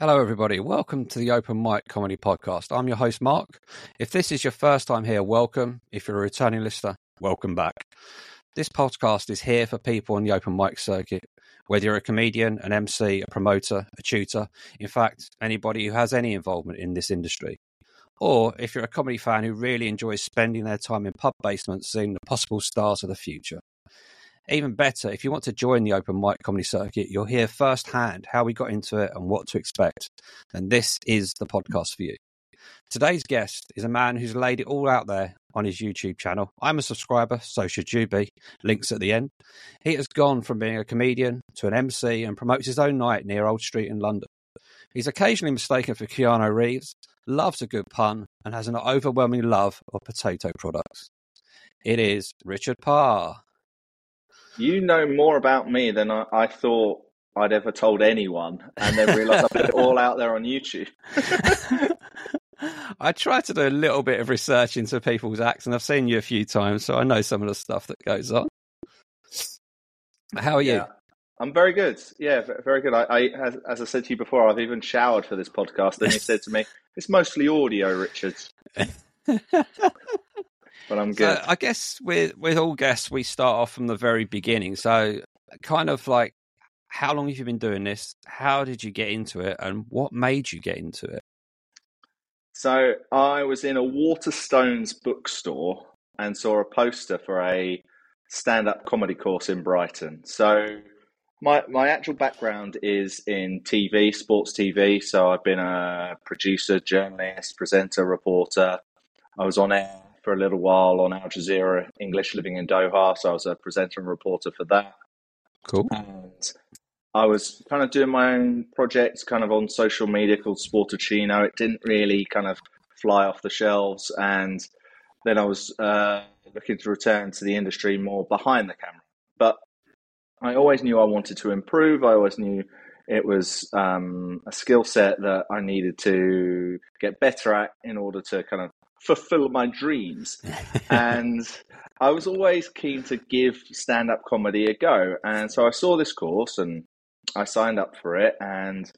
Hello, everybody. Welcome to the Open Mic Comedy Podcast. I'm your host, Mark. If this is your first time here, welcome. If you're a returning listener, welcome back. This podcast is here for people on the open mic circuit, whether you're a comedian, an MC, a promoter, a tutor, in fact, anybody who has any involvement in this industry. Or if you're a comedy fan who really enjoys spending their time in pub basements seeing the possible stars of the future. Even better, if you want to join the open mic comedy circuit, you'll hear firsthand how we got into it and what to expect. And this is the podcast for you. Today's guest is a man who's laid it all out there on his YouTube channel. I'm a subscriber, so should you be. Links at the end. He has gone from being a comedian to an MC and promotes his own night near Old Street in London. He's occasionally mistaken for Keanu Reeves, loves a good pun, and has an overwhelming love of potato products. It is Richard Parr. You know more about me than I, I thought I'd ever told anyone, and then realised I put it all out there on YouTube. I try to do a little bit of research into people's acts, and I've seen you a few times, so I know some of the stuff that goes on. How are you? Yeah. I'm very good. Yeah, very good. I, I as, as, I said to you before, I've even showered for this podcast, and you said to me, "It's mostly audio, Richard." but I'm good. So I guess with with all guests, we start off from the very beginning. So, kind of like, how long have you been doing this? How did you get into it, and what made you get into it? So, I was in a Waterstones bookstore and saw a poster for a stand-up comedy course in Brighton. So, my my actual background is in TV, sports TV. So, I've been a producer, journalist, presenter, reporter. I was on air for a little while on Al Jazeera English living in Doha. So I was a presenter and reporter for that. Cool. And I was kind of doing my own projects kind of on social media called Sportacino. It didn't really kind of fly off the shelves. And then I was uh, looking to return to the industry more behind the camera. But I always knew I wanted to improve. I always knew it was um, a skill set that I needed to get better at in order to kind of fulfill my dreams. and I was always keen to give stand up comedy a go. And so I saw this course and I signed up for it. And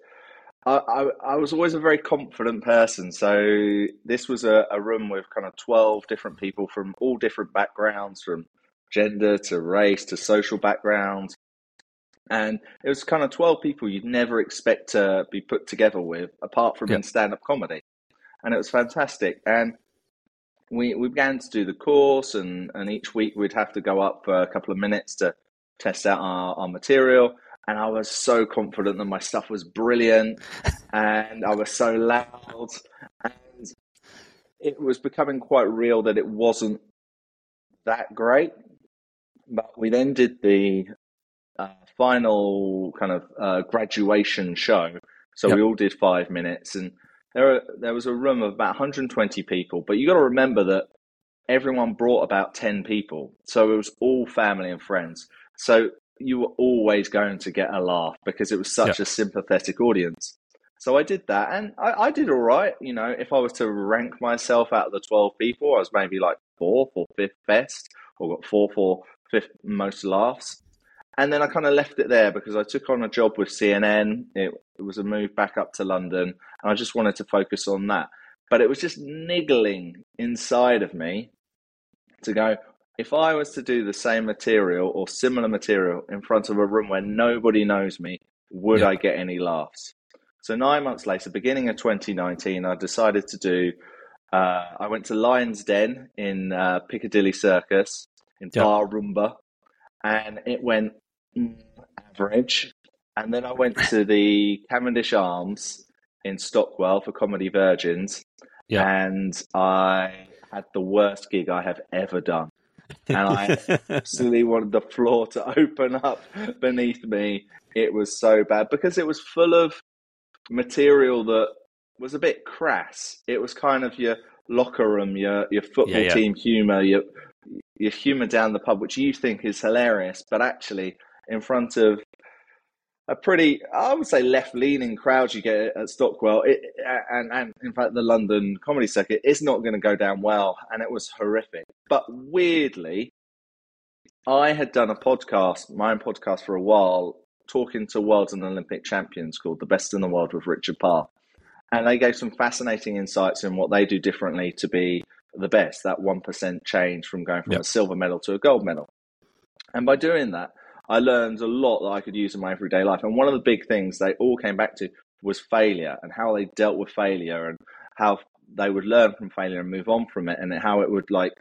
I, I, I was always a very confident person. So this was a, a room with kind of 12 different people from all different backgrounds, from gender to race to social backgrounds. And it was kind of 12 people you'd never expect to be put together with, apart from in stand up comedy. And it was fantastic. And we, we began to do the course, and, and each week we'd have to go up for a couple of minutes to test out our, our material. And I was so confident that my stuff was brilliant, and I was so loud, and it was becoming quite real that it wasn't that great. But we then did the uh, final kind of uh, graduation show. So yep. we all did five minutes, and there there was a room of about 120 people, but you got to remember that everyone brought about 10 people, so it was all family and friends. So you were always going to get a laugh because it was such yeah. a sympathetic audience. So I did that, and I, I, did all right. You know, if I was to rank myself out of the 12 people, I was maybe like fourth or fifth best, or got fourth or fifth most laughs. And then I kind of left it there because I took on a job with CNN. It, it was a move back up to London, and I just wanted to focus on that. But it was just niggling inside of me to go, if I was to do the same material or similar material in front of a room where nobody knows me, would I get any laughs? So nine months later, beginning of 2019, I decided to do. Uh, I went to Lions Den in uh, Piccadilly Circus in Bar Rumba, and it went average. And then I went to the Cavendish Arms in Stockwell for Comedy Virgins. Yeah. And I had the worst gig I have ever done. And I absolutely wanted the floor to open up beneath me. It was so bad because it was full of material that was a bit crass. It was kind of your locker room, your your football yeah, yeah. team humor, your your humor down the pub, which you think is hilarious, but actually in front of a pretty, I would say, left-leaning crowd you get at Stockwell, it, and and in fact the London comedy circuit is not going to go down well, and it was horrific. But weirdly, I had done a podcast, my own podcast, for a while talking to world and Olympic champions called The Best in the World with Richard Parr. And they gave some fascinating insights in what they do differently to be the best, that 1% change from going from Yep. a silver medal to a gold medal. And by doing that, I learned a lot that I could use in my everyday life. And one of the big things they all came back to was failure and how they dealt with failure and how they would learn from failure and move on from it and how it would like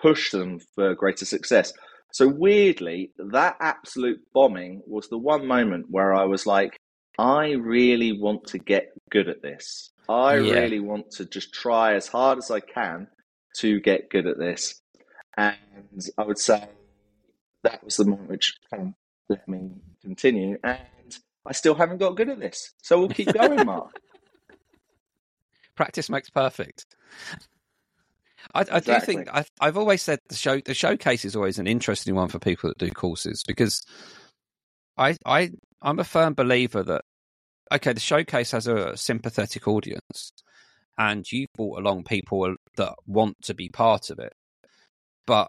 push them for greater success. So weirdly, that absolute bombing was the one moment where I was like, I really want to get good at this. I Yeah. really want to just try as hard as I can to get good at this. And I would say that was the moment which kind of let me continue. And I still haven't got good at this. So we'll keep going, Mark. Practice makes perfect. I, I do Exactly. think I've, I've always said the show the showcase is always an interesting one for people that do courses because I I I'm a firm believer that okay the showcase has a sympathetic audience and you've brought along people that want to be part of it but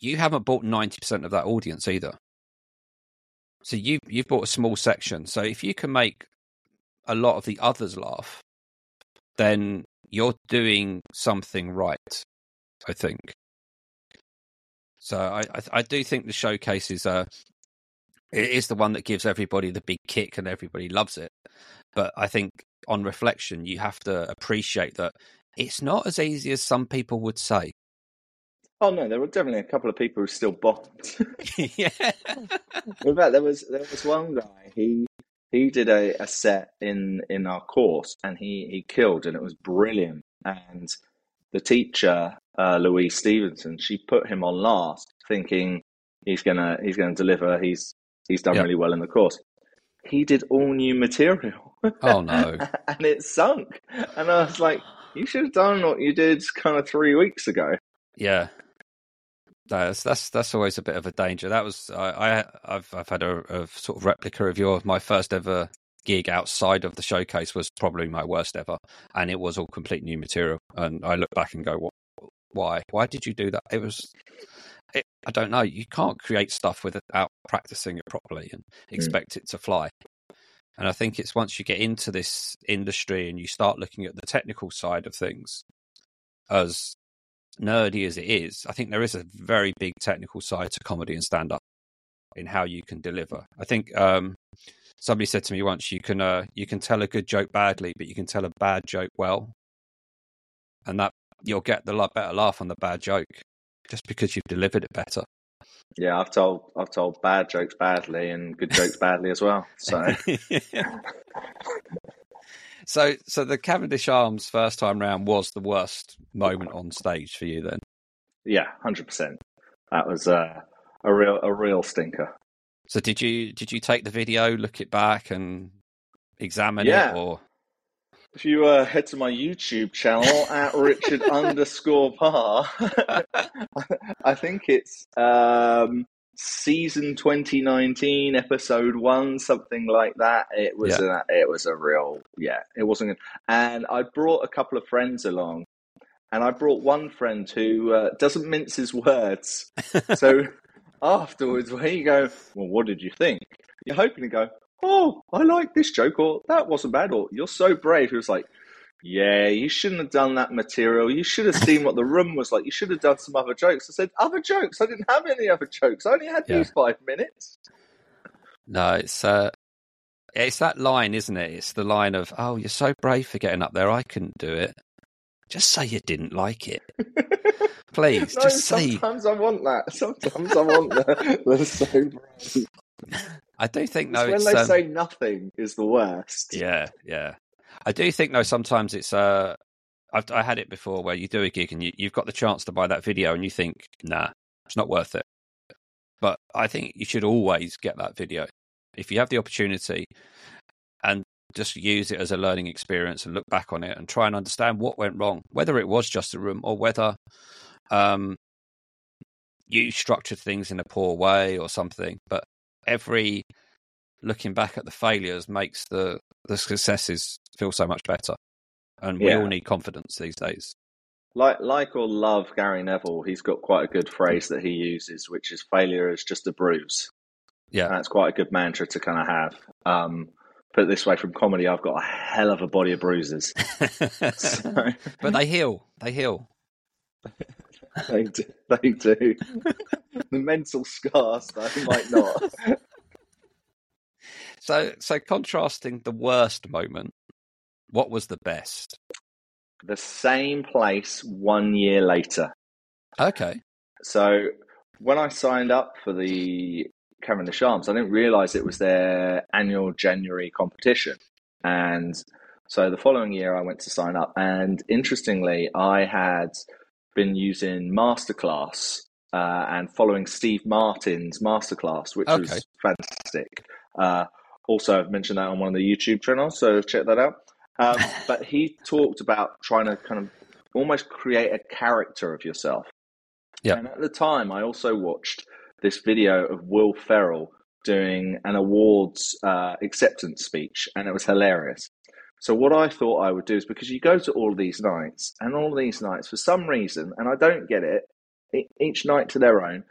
you haven't bought 90% of that audience either so you you've bought a small section so if you can make a lot of the others laugh then you're doing something right. I think. So I I, I do think the showcase is uh it is the one that gives everybody the big kick and everybody loves it. But I think on reflection, you have to appreciate that it's not as easy as some people would say. Oh no, there were definitely a couple of people who still bombed. yeah. In fact, there was there was one guy. He he did a, a set in in our course, and he he killed, and it was brilliant. And the teacher, uh, Louise Stevenson, she put him on last, thinking he's gonna he's gonna deliver. He's he's done Yeah. really well in the course. He did all new material. Oh, no. and it sunk. And I was like, you should have done what you did kind of three weeks ago. Yeah. That's that's that's always a bit of a danger. That was I, I I've I've had a, a sort of replica of your my first ever gig outside of the showcase was probably my worst ever, and it was all complete new material. And I look back and go, what, why? Why did you do that? It was, it, I don't know. You can't create stuff without practicing it properly and hmm. expect it to fly. And I think it's once you get into this industry and you start looking at the technical side of things, as nerdy as it is, I think there is a very big technical side to comedy and stand up in how you can deliver. I think um, somebody said to me once, you can uh, you can tell a good joke badly, but you can tell a bad joke well, and that you'll get the lot better laugh on the bad joke just because you've delivered it better. Yeah, I've told I've told bad jokes badly and good jokes badly as well. So so so the Cavendish Arms first time round was the worst moment on stage for you then. yeah, hundred percent. That was uh, a real a real stinker. So did you did you take the video, look it back, and examine Yeah. it, or If you uh, head to my YouTube channel at Richard underscore Parr, I think it's um, season 2019, episode one, something like that. It was a, it was a real yeah. It wasn't, good. and I brought a couple of friends along, and I brought one friend who uh, doesn't mince his words. So afterwards, when you go, well, what did you think? You're hoping to go, oh, I like this joke, or that wasn't bad, or you're so brave. It was like, yeah, you shouldn't have done that material. You should have seen what the room was like. You should have done some other jokes. I said, other jokes? I didn't have any other jokes. I only had Yeah. these five minutes. no? It's uh, it's that line, isn't it? It's the line of, "Oh, you're so brave for getting up there. I couldn't do it." Just say you didn't like it, please. No, just say. sometimes I want that. Sometimes I want the, the so brave. I do think It's no. when they um, say nothing is the worst. Yeah, yeah. I do think though sometimes it's uh I've I had it before where you do a gig and you, you've got the chance to buy that video and you think, nah, it's not worth it. But I think you should always get that video. If you have the opportunity and just use it as a learning experience and look back on it and try and understand what went wrong, whether it was just a room or whether um you structured things in a poor way or something. But every looking back at the failures makes the the successes feel so much better. And we Yeah. all need confidence these days. Like, like or love Gary Neville, he's got quite a good phrase that he uses, which is failure is just a bruise. Yeah. That's quite a good mantra to kind of have. Um, put it this way from comedy, I've got a hell of a body of bruises. so, but they heal. They heal. they do. They do. the mental scars, though, might not. So, so contrasting the worst moment, what was the best? The same place one year later. Okay. So when I signed up for the Cavendish Arms, I didn't realise it was their annual January competition. And so the following year, I went to sign up. And interestingly, I had been using Masterclass uh, and following Steve Martin's Masterclass, which Okay. was fantastic. Uh, also, I've mentioned that on one of the YouTube channels, so check that out. Um, but he talked about trying to kind of almost create a character of yourself. Yeah. And at the time, I also watched this video of Will Ferrell doing an awards uh, acceptance speech, and it was hilarious. So what I thought I would do is because you go to all these nights, and all these nights, for some reason, and I don't get it, each night to their own,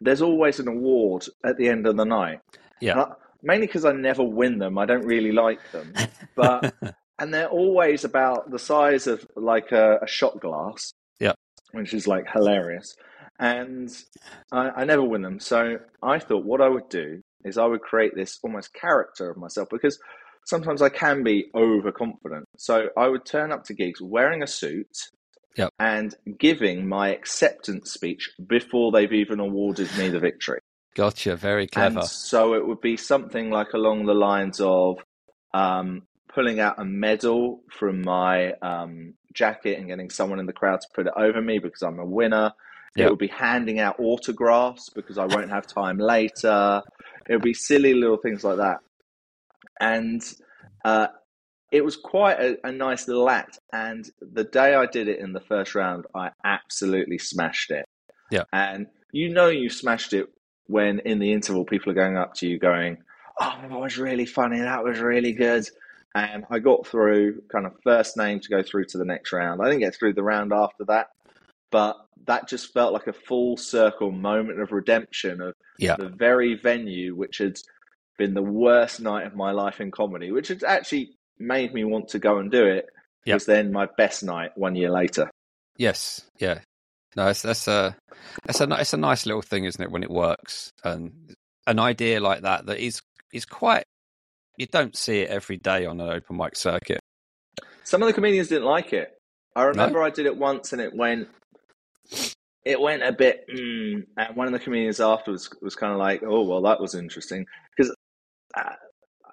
there's always an award at the end of the night. Yeah. Mainly because I never win them. I don't really like them, but and they're always about the size of like a, a shot glass. Yeah. which is like hilarious. And I, I never win them. So I thought what I would do is I would create this almost character of myself because sometimes I can be overconfident. So I would turn up to gigs wearing a suit Yep. and giving my acceptance speech before they've even awarded me the victory. Gotcha. Very clever. And so it would be something like along the lines of um, pulling out a medal from my um, jacket and getting someone in the crowd to put it over me because I'm a winner. Yep. It would be handing out autographs because I won't have time later. It would be silly little things like that. And uh, it was quite a, a nice little act. And the day I did it in the first round, I absolutely smashed it. Yeah. And you know you smashed it when in the interval people are going up to you going, Oh, that was really funny. That was really good. And I got through kind of first name to go through to the next round. I didn't get through the round after that, but that just felt like a full circle moment of redemption of Yeah. the very venue which had been the worst night of my life in comedy, which had actually made me want to go and do it. Yep. Was then my best night one year later. Yes. Yeah. No, that's that's a that's a it's a nice little thing, isn't it? When it works, and an idea like that that is is quite. You don't see it every day on an open mic circuit. Some of the comedians didn't like it. I remember I did it once and it went, it went a bit, mm, and one of the comedians afterwards was kind of like, "Oh, well, that was interesting," because uh,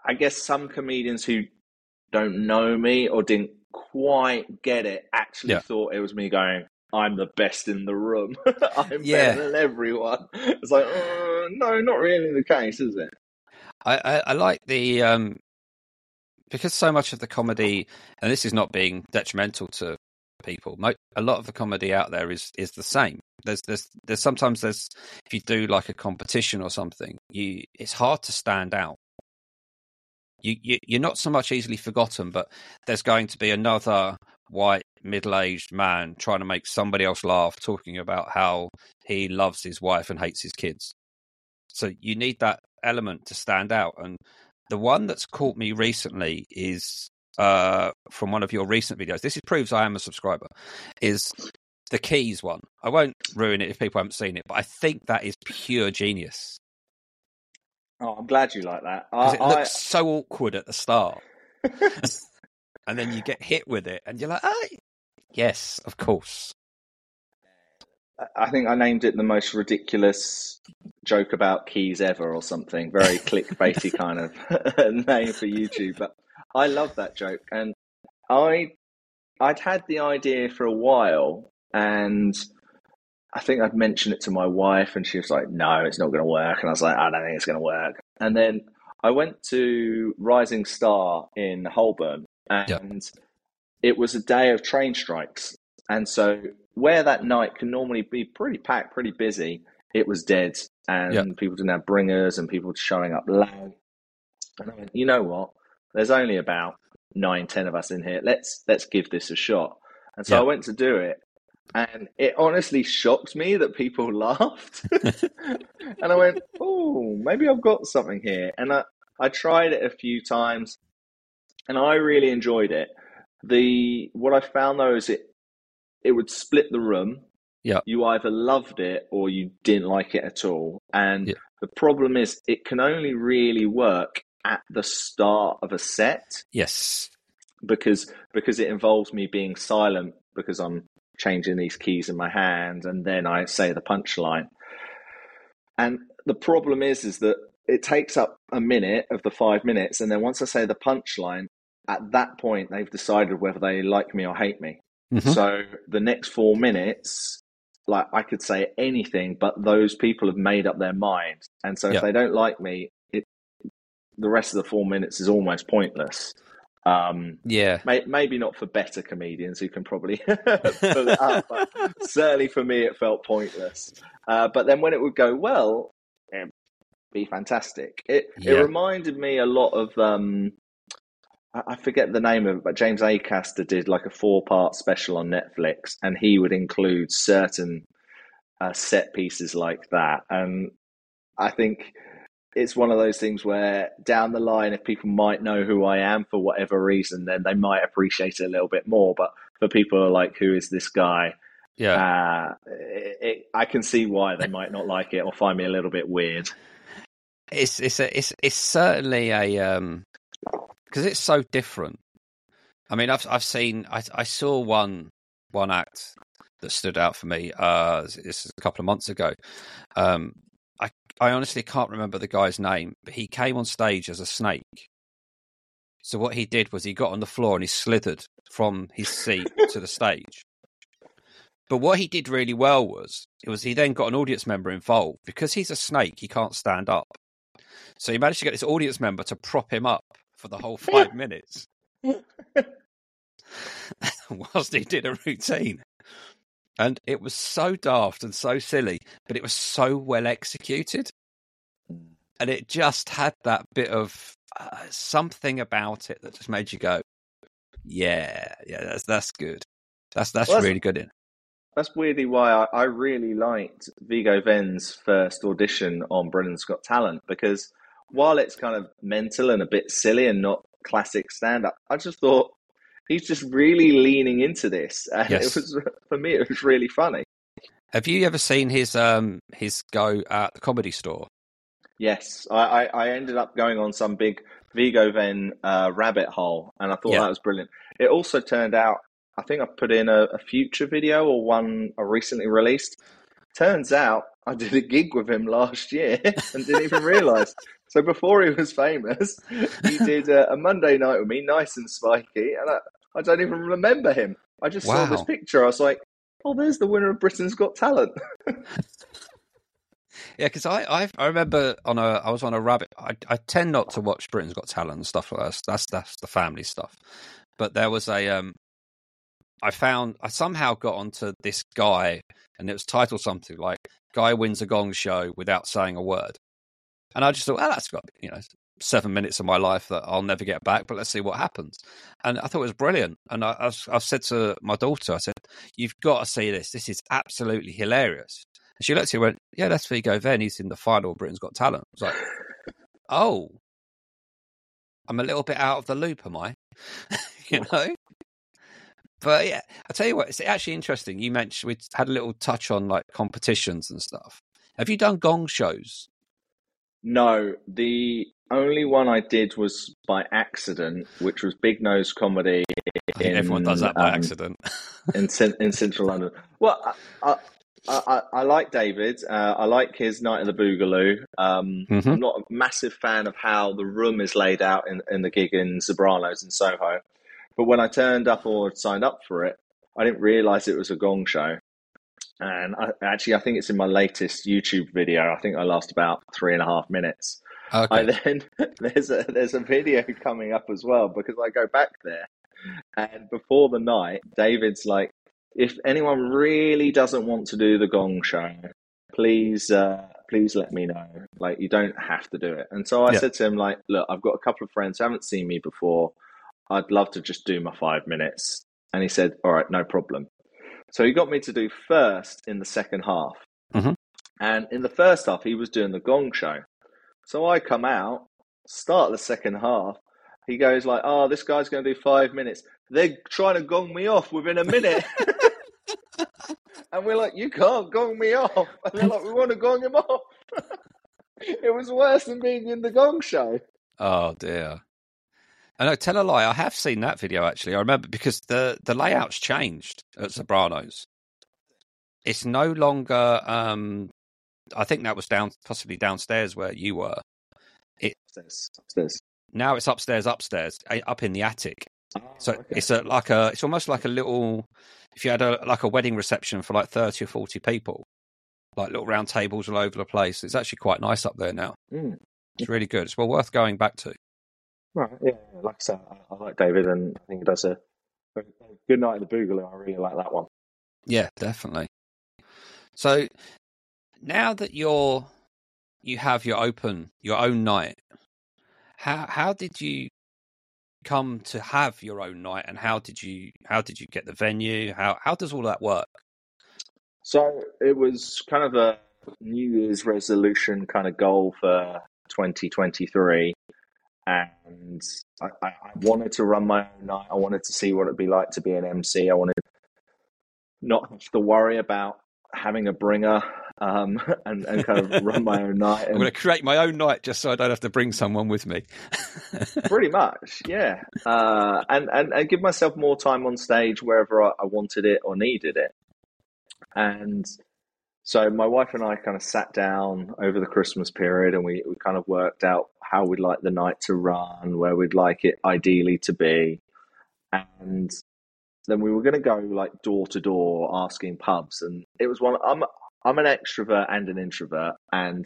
I guess some comedians who don't know me or didn't quite get it actually Yeah. thought it was me going, "I'm the best in the room. I'm Yeah. better than everyone." It's like, uh, no, not really the case, is it? I, I, I like the um because so much of the comedy, and this is not being detrimental to people. A lot of the comedy out there is is the same. There's there's there's sometimes there's if you do like a competition or something, you it's hard to stand out. You, you you're not so much easily forgotten, but there's going to be another white middle-aged man trying to make somebody else laugh, talking about how he loves his wife and hates his kids. So you need that element to stand out. And the one that's caught me recently is uh, from one of your recent videos. This is, proves I am a subscriber. Is the keys one? I won't ruin it if people haven't seen it, but I think that is pure genius Oh, I'm glad you like that. I, it looks so awkward at the start, and then you get hit with it, and you're like, "Ah, yes, of course." I think I named it the most ridiculous joke about keys ever or something. Very clickbaity kind of name for YouTube. But I love that joke. And I I'd had the idea for a while and I think I'd mentioned it to my wife and she was like, No, it's not gonna work. And I was like, I don't think it's gonna work. And then I went to Rising Star in Holborn and it was a day of train strikes. And so where that night can normally be pretty packed, pretty busy, it was dead, and Yeah. people didn't have bringers, and people were showing up loud. And I went, you know what? There's only about nine, ten of us in here. Let's let's give this a shot. And so Yeah. I went to do it, And it honestly shocked me that people laughed. and I went, oh, maybe I've got something here. And I, I tried it a few times and I really enjoyed it. The what I found though is it it would split the room. Yeah. You either loved it or you didn't like it at all. And Yeah. the problem is it can only really work at the start of a set Yes. because because it involves me being silent because I'm changing these keys in my hand and then I say the punchline. And the problem is is that it takes up a minute of the 5 minutes and then once I say the punchline at that point they've decided whether they like me or hate me. Mhm. So the next 4 minutes like I could say anything but those people have made up their mind. And so if they don't like me it the rest of the 4 minutes is almost pointless. Um, Yeah. May, maybe not for better comedians who can probably pull it up, but certainly for me it felt pointless. Uh, but then when it would go well, it'd be fantastic. It Yeah. it reminded me a lot of um, I, forget the name of it, but James Acaster did like a four part special on Netflix, and he would include certain uh, set pieces like that, and I think it's one of those things where down the line, if people might know who I am for whatever reason, then they might appreciate it a little bit more. But for people who are like, who is this guy? Yeah. Uh, it, it, I can see why they might not like it or find me a little bit weird. it's it's a, it's it's certainly a um because it's so different. I mean, I've I've seen I I saw one one act that stood out for me. Uh, this is a couple of months ago. Um, I I honestly can't remember the guy's name, but he came on stage as a snake. So what he did was he got on the floor and he slithered from his seat to the stage. But what he did really well was it was he then got an audience member involved because he's a snake. He can't stand up. So he managed to get this audience member to prop him up for the whole five minutes whilst he did a routine. And it was so daft and so silly, but it was so well executed. And it just had that bit of uh, something about it that just made you go, yeah, yeah, that's that's good. That's that's Well, that's- really good. In That's weirdly why I, I really liked Viggo Venn's first audition on Britain's Got Talent because while it's kind of mental and a bit silly and not classic stand up, I just thought he's just really leaning into this. And Yes. it was for me it was really funny. Have you ever seen his um his go at the comedy store? Yes, I, I, I ended up going on some big Viggo Venn uh, rabbit hole, and I thought Yeah. that was brilliant. It also turned out, I think I put in a, a future video or one I recently released. Turns out I did a gig with him last year and didn't even realise. So before he was famous, he did a, a Monday night with me, nice and spiky, and I, I don't even remember him. I just saw this picture. I was like, "Oh, there's the winner of Britain's Got Talent." Yeah, because I, I I remember on a I was on a rabbit. I I tend not to watch Britain's Got Talent and stuff like that. That's that's the family stuff. But there was a um, I found I somehow got onto this guy, and it was titled something like "Guy wins a gong show without saying a word," and I just thought, oh, that's got you know seven minutes of my life that I'll never get back. But let's see what happens. And I thought it was brilliant. And I I've, I've said to my daughter, I said, "You've got to see this. This is absolutely hilarious." And she looked at me and went, Yeah, that's Viggo Venn. He's in the final of Britain's Got Talent. I was like, Oh, I'm a little bit out of the loop, am I? you know? But yeah, I tell you what, it's actually interesting. You mentioned we had a little touch on like competitions and stuff. Have you done gong shows? No, the only one I did was by accident, which was Big Nose Comedy I think everyone does that by um, accident. in in central London. Well, I I, I, I like David. Uh, I like his Night of the Boogaloo. Um, Mhm. I'm not a massive fan of how the room is laid out in, in the gig in Sopranos in Soho, but when I turned up or signed up for it, I didn't realise it was a gong show. And I, actually, I think it's in my latest YouTube video. I think I last about three and a half minutes. Okay. I then there's a there's a video coming up as well because I go back there, and before the night, David's like, if anyone really doesn't want to do the Gong Show, please uh, please let me know. Like you don't have to do it. And so I Yeah. said to him like, look, I've got a couple of friends who haven't seen me before. I'd love to just do my five minutes. And he said, all right, no problem. So he got me to do first in the second half. Mhm. And in the first half, he was doing the gong show. So I come out, start the second half. He goes like, "Oh, this guy's going to do five minutes." They're trying to gong me off within a minute, and we're like, "You can't gong me off." And they're like, "We want to gong him off." it was worse than being in the gong show. Oh dear. I know, tell a lie. I have seen that video actually. I remember because the the layout's changed at Sopranos. It's no longer. um I think that was down, possibly downstairs where you were. Upstairs, upstairs. Now it's upstairs, upstairs, up in the attic. So Oh, okay. it's a like a. It's almost like a little. If you had a like a wedding reception for like thirty or forty people, like little round tables all over the place. It's actually quite nice up there now. Mm. It's really good. It's well worth going back to. Right, yeah, like I said, I, I like David, and I think he does a, a good night at the Boogaloo. I really like that one. Yeah, definitely. So now that you're you have your open your own night, how how did you come to have your own night and how did you how did you get the venue? How how does all that work? So it was kind of a New Year's resolution kind of goal for 2023. And I, I, wanted to run my own night. I wanted to see what it'd be like to be an MC. I wanted not have to worry about having a bringer um, and, and kind of run my own night. I'm going to create my own night just so I don't have to bring someone with me. pretty much, yeah. Uh, and, and, and give myself more time on stage wherever I, I wanted it or needed it. And so my wife and I kind of sat down over the Christmas period and we, we kind of worked out how we'd like the night to run, where we'd like it ideally to be. And then we were going to go like door to door asking pubs. And it was one, I'm, I'm an extrovert and an introvert. And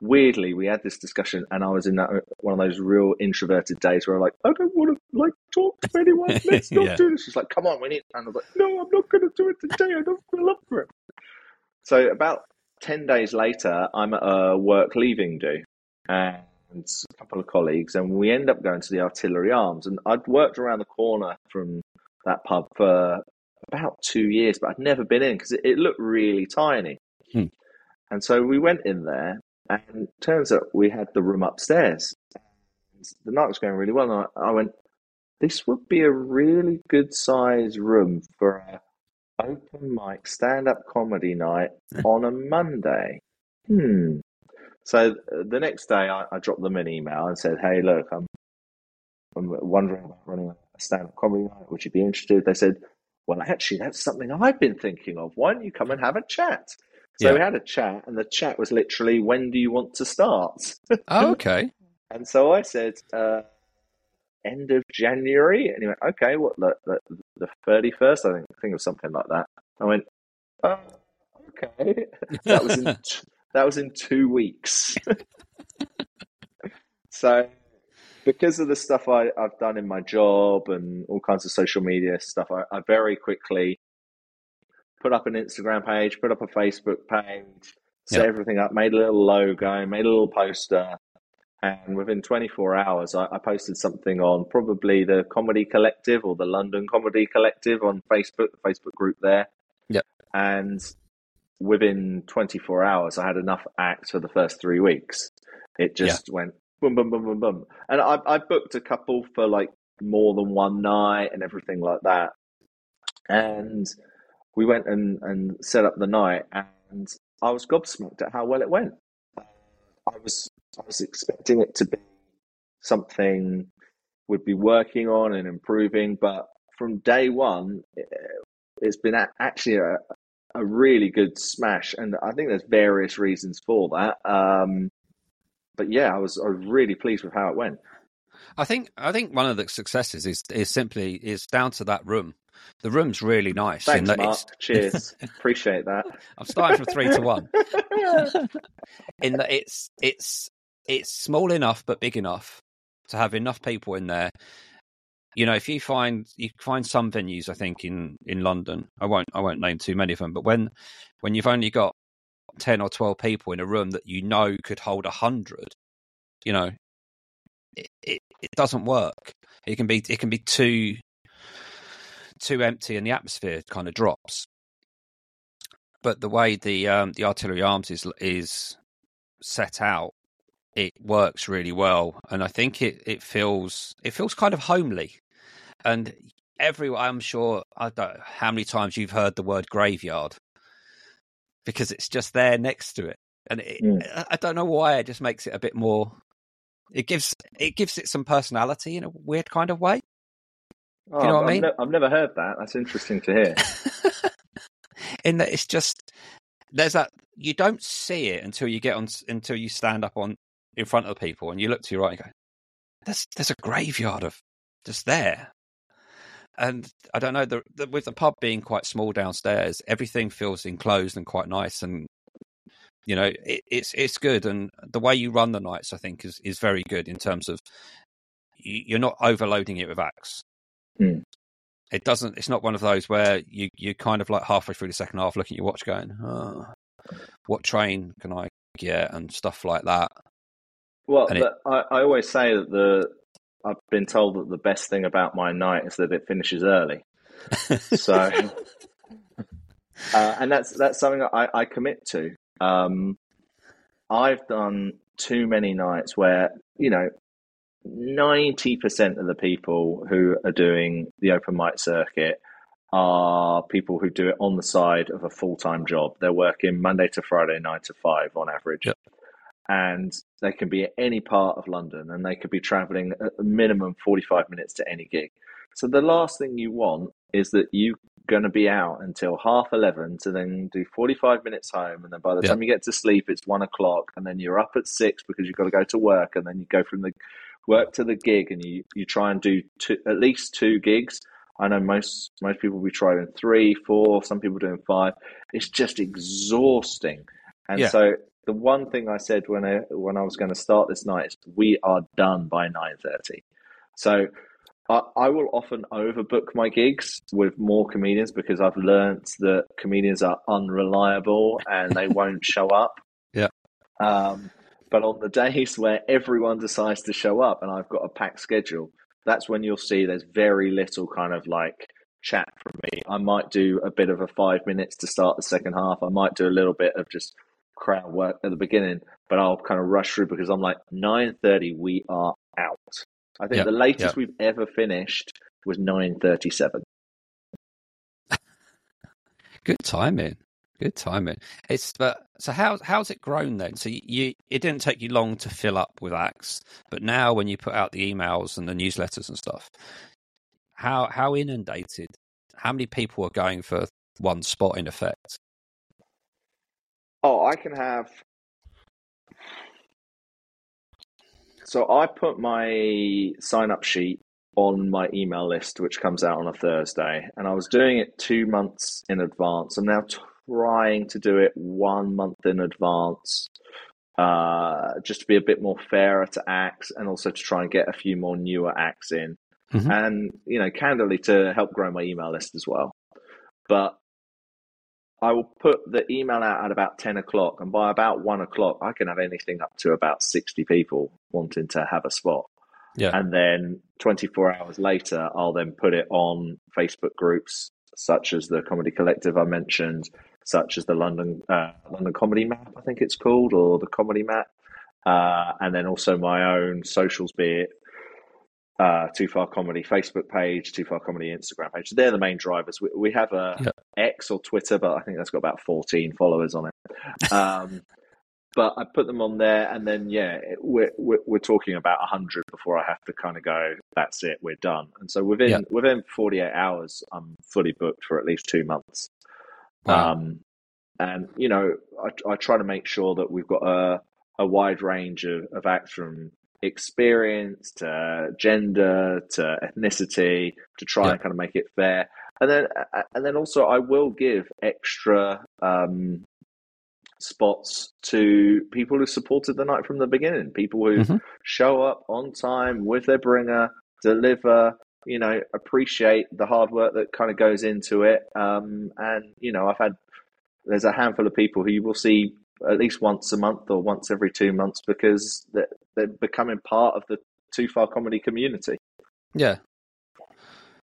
weirdly, we had this discussion and I was in that one of those real introverted days where I'm like, I don't want to like talk to anyone. Let's not Yeah. do this. She's like, come on, we need. And I was like, no, I'm not going to do it today. I don't feel up for it. So about 10 days later, I'm at a work leaving do and a couple of colleagues, and we end up going to the Artillery Arms. And I'd worked around the corner from that pub for about two years, but I'd never been in because it, it looked really tiny. Hmm. And so we went in there, and turns out we had the room upstairs. The night was going really well. And I, I went, this would be a really good size room for a open mic stand up comedy night on a Monday. Hmm. So uh, the next day, I, I dropped them an email and said, "Hey, look, I'm I'm wondering about running a stand up comedy night. Would you be interested?" They said, "Well, actually, that's something I've been thinking of. Why don't you come and have a chat?" So Yeah. we had a chat, and the chat was literally, "When do you want to start?" Oh, okay. And so I said, uh, end of January. And he went, okay, what, the, the, the 31st? I think, think of something like that. I went, oh, okay. That was in, that was in two weeks. so because of the stuff I, I've done in my job and all kinds of social media stuff, I, I very quickly put up an Instagram page, put up a Facebook page, set Yeah. everything up, made a little logo, made a little poster. And within 24 hours, I, I posted something on probably the Comedy Collective or the London Comedy Collective on Facebook, the Facebook group there. Yep. And within 24 hours, I had enough acts for the first three weeks. It just went boom, boom, boom, boom, boom. And I, I booked a couple for like more than one night and everything like that. And we went and, and set up the night, and I was gobsmacked at how well it went. I was I was expecting it to be something we'd be working on and improving, but from day one, it, it's been a, actually a, a really good smash, and I think there's various reasons for that. Um, but yeah, I was I was really pleased with how it went. I think I think one of the successes is is simply is down to that room. The room's really nice. Thanks, Mark. it's- Cheers. Appreciate that. I'm starting from three to one. in that it's it's it's small enough but big enough to have enough people in there. You know, if you find you find some venues, I think in in London, I won't I won't name too many of them, but when when you've only got ten or twelve people in a room that you know could hold a hundred, you know, it, it it doesn't work. It can be it can be too too empty, and the atmosphere kind of drops. but the way the um, the artillery arms is is set out, it works really well, and I think it it feels it feels kind of homely, and everyone I'm sure I don't know how many times you've heard the word graveyard because it's just there next to it, and it, Mm. I don't know why it just makes it a bit more. It gives it gives it some personality in a weird kind of way. Oh, you know what I I've mean? ne- I've never heard that. That's interesting to hear. in that it's just there's that you don't see it until you get on until you stand up on in front of the people and you look to your right and go there's there's a graveyard of just there. And i don't know the, the with the pub being quite small downstairs everything feels enclosed and quite nice and you know it, it's it's good and the way you run the nights i think is is very good in terms of you, you're not overloading it with acts. Hmm. it doesn't it's not one of those where you you kind of like halfway through the second half looking at your watch going oh, what train can i get? and stuff like that Well, it- I, I always say that the I've been told that the best thing about my night is that it finishes early. So, uh, and that's that's something that I, I commit to. Um, I've done too many nights where you know ninety percent of the people who are doing the open mic circuit are people who do it on the side of a full time job. They're working Monday to Friday, nine to five on average. Yep. And they can be at any part of London and they could be traveling a minimum 45 minutes to any gig. So the last thing you want is that you're going to be out until half 11 to then do 45 minutes home. And then by the Yeah. time you get to sleep, it's one o'clock. And then you're up at six because you've got to go to work. And then you go from the work to the gig and you, you try and do two, at least two gigs. I know most most people will be trying three, four, some people doing five. It's just exhausting. And Yeah. so the one thing I said when I when I was going to start this night is we are done by nine thirty. So I, I will often overbook my gigs with more comedians because I've learnt that comedians are unreliable and they won't show up. Yeah. Um, but on the days where everyone decides to show up and I've got a packed schedule, that's when you'll see there's very little kind of like chat from me. I might do a bit of a five minutes to start the second half. I might do a little bit of just crowd work at the beginning, but I'll kind of rush through because I'm like nine thirty. We are out. I think Yeah, the latest yeah. we've ever finished was nine thirty-seven. Good timing. Good timing. It's but so how how's it grown then? So you it didn't take you long to fill up with acts, but now when you put out the emails and the newsletters and stuff, how how inundated? How many people are going for one spot in effect? Oh, I can have. So I put my sign up sheet on my email list, which comes out on a Thursday, and I was doing it two months in advance. I'm now trying to do it one month in advance, uh, just to be a bit more fairer to acts, and also to try and get a few more newer acts in, Mhm. and you know, candidly to help grow my email list as well. But I will put the email out at about 10 o'clock, and by about one o'clock, I can have anything up to about 60 people wanting to have a spot. Yeah. And then 24 hours later, I'll then put it on Facebook groups such as the Comedy Collective I mentioned, such as the London uh, London Comedy Map, I think it's called, or the Comedy Map, uh, and then also my own socials, be it uh, Too Far Comedy Facebook page, Too Far Comedy Instagram page. They're the main drivers. We, we have a Yeah. X or Twitter, but I think that's got about 14 followers on it. Um, but I put them on there, and then yeah, we're, we're we're talking about 100 before I have to kind of go. That's it, we're done. And so within Yeah. within 48 hours, I'm fully booked for at least two months. Wow. Um, and you know, I, I try to make sure that we've got a a wide range of, of acts from experience to gender to ethnicity to try Yeah. and kind of make it fair. And then and then also I will give extra um, spots to people who supported the night from the beginning, people who Mhm. show up on time with their bringer, deliver, you know, appreciate the hard work that kind of goes into it. Um, and you know, I've had there's a handful of people who you will see at least once a month or once every two months because they're, they're becoming part of the Too Far comedy community. Yeah.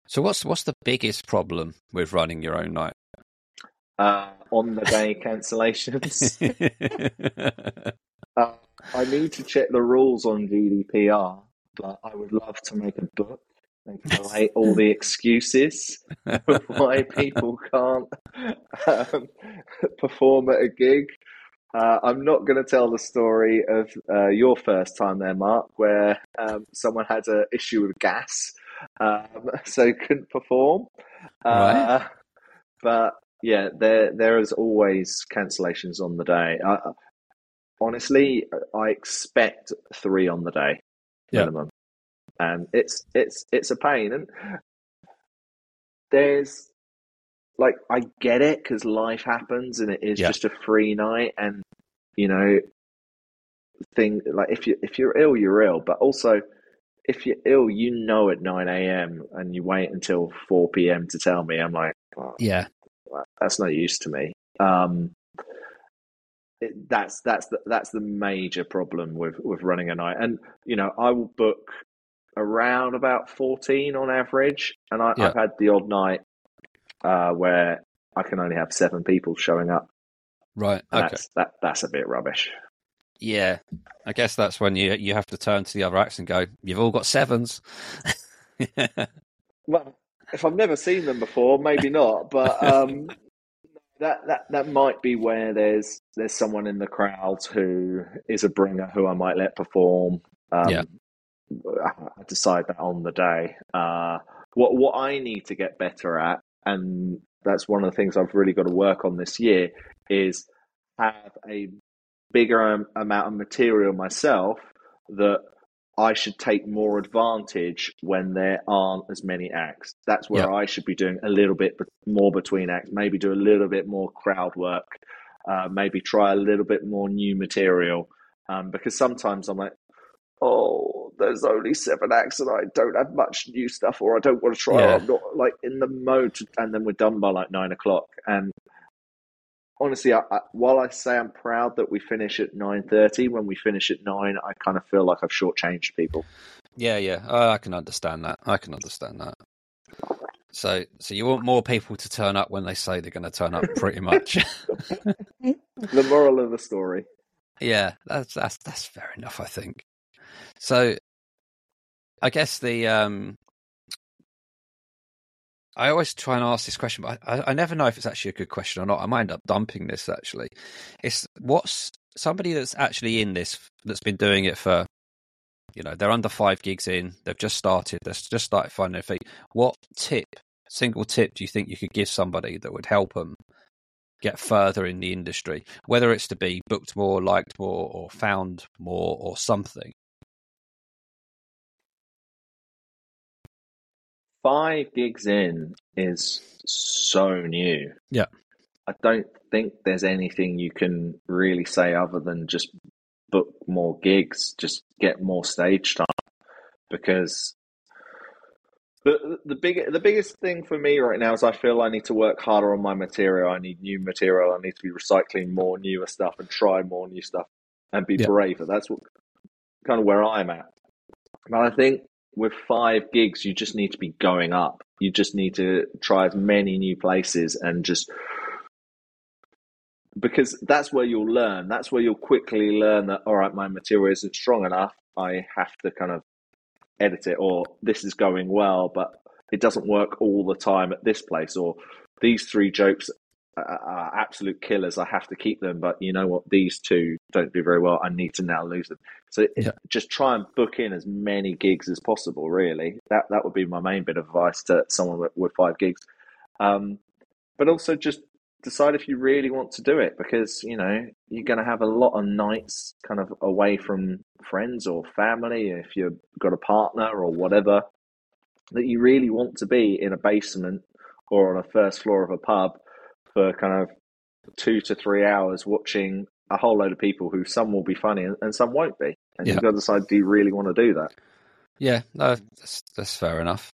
So what's what's the biggest problem with running your own night? uh, on the day cancellations. uh, I need to check the rules on GDPR, but I would love to make a book and collate all the excuses of why people can't um, perform at a gig. Uh, I'm not going to tell the story of uh, your first time there, Mark, where um, someone had an issue with gas, um, so couldn't perform. Uh, right. But yeah, there there is always cancellations on the day. honestly, I expect three on the day minimum, yeah. and it's it's it's a pain. And there's like I get it because life happens and it is yeah. just a free night, and you know, thing like if you if you're ill, you're ill, but also if you're ill, you know at nine a.m. and you wait until four p.m. to tell me. I'm like, well, yeah, that's no use to me. Um, it, that's that's the that's the major problem with with running a night. And you know, I will book around about fourteen on average, and I, have had the odd night uh, where I can only have seven people showing up. Right. Okay. That's, that that's a bit rubbish. Yeah, I guess that's when you you have to turn to the other acts and go, "You've all got sevens. well, if I've never seen them before, maybe not. But um, that that that might be where there's there's someone in the crowd who is a bringer who I might let perform. Um, yeah. I decide that on the day. Uh, what what I need to get better at, and that's one of the things I've really got to work on this year, is have a bigger amount of material myself that I should take more advantage when there aren't as many acts. That's where yeah. I should be doing a little bit more between acts, maybe do a little bit more crowd work, uh, maybe try a little bit more new material. Um, because sometimes I'm like, oh, there's only seven acts and I don't have much new stuff, or I don't want to try. Yeah. I'm not like in the mode, to, and then we're done by like nine o'clock. And honestly, I, I, while I say I'm proud that we finish at nine thirty, when we finish at nine, I kind of feel like I've shortchanged people. Yeah, yeah, I can understand that. I can understand that. So, so you want more people to turn up when they say they're going to turn up, pretty much. the moral of the story. Yeah, that's that's that's fair enough. I think. So, I guess the um, I always try and ask this question, but I, I, never know if it's actually a good question or not. I might end up dumping this actually. It's what's somebody that's actually in this that's been doing it for, you know, they're under five gigs in, they've just started, they've just started finding their feet. What tip, single tip, do you think you could give somebody that would help them get further in the industry, whether it's to be booked more, liked more, or found more, or something? Five gigs in is so new. Yeah. I don't think there's anything you can really say other than just book more gigs, just get more stage time because the the big the biggest thing for me right now is I feel I need to work harder on my material. I need new material. I need to be recycling more newer stuff and try more new stuff and be yeah. braver. That's what kind of where I'm at. But I think with five gigs, you just need to be going up. You just need to try as many new places and just because that's where you'll learn. That's where you'll quickly learn that, all right, my material isn't strong enough. I have to kind of edit it, or this is going well, but it doesn't work all the time at this place, or these three jokes are absolute killers. I have to keep them, but you know what? These two don't do very well. I need to now lose them. So yeah. just try and book in as many gigs as possible. Really, that that would be my main bit of advice to someone with, with five gigs. Um, but also just decide if you really want to do it because you know you're going to have a lot of nights kind of away from friends or family if you've got a partner or whatever that you really want to be in a basement or on a first floor of a pub for kind of two to three hours watching a whole load of people who some will be funny and, some won't be. And yeah. you've got to decide, do you really want to do that? Yeah, no, that's, that's fair enough.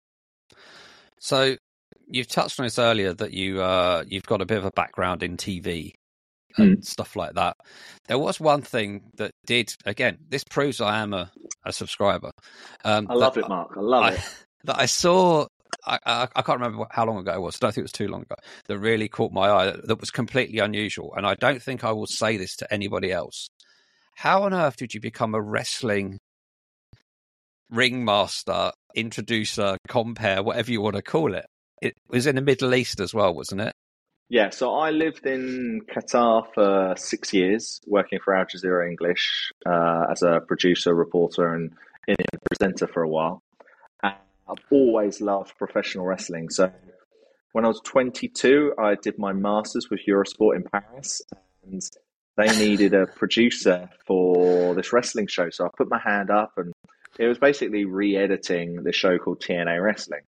So you've touched on this earlier that you uh, you've got a bit of a background in TV and mm. stuff like that. There was one thing that did again. This proves I am a, a subscriber. Um, I love it, Mark. I love I, it. That I saw I, I, can't remember how long ago it was. I don't think it was too long ago. That really caught my eye. That, that was completely unusual, and I don't think I will say this to anybody else. How on earth did you become a wrestling ringmaster, introducer, compare, whatever you want to call it? It was in the Middle East as well, wasn't it? Yeah, so I lived in Qatar for six years, working for Al Jazeera English uh, as a producer, reporter, and Indian presenter for a while. I've always loved professional wrestling. So when I was 22, I did my master's with Eurosport in Paris, and they needed a producer for this wrestling show. So I put my hand up, and it was basically re editing the show called TNA Wrestling.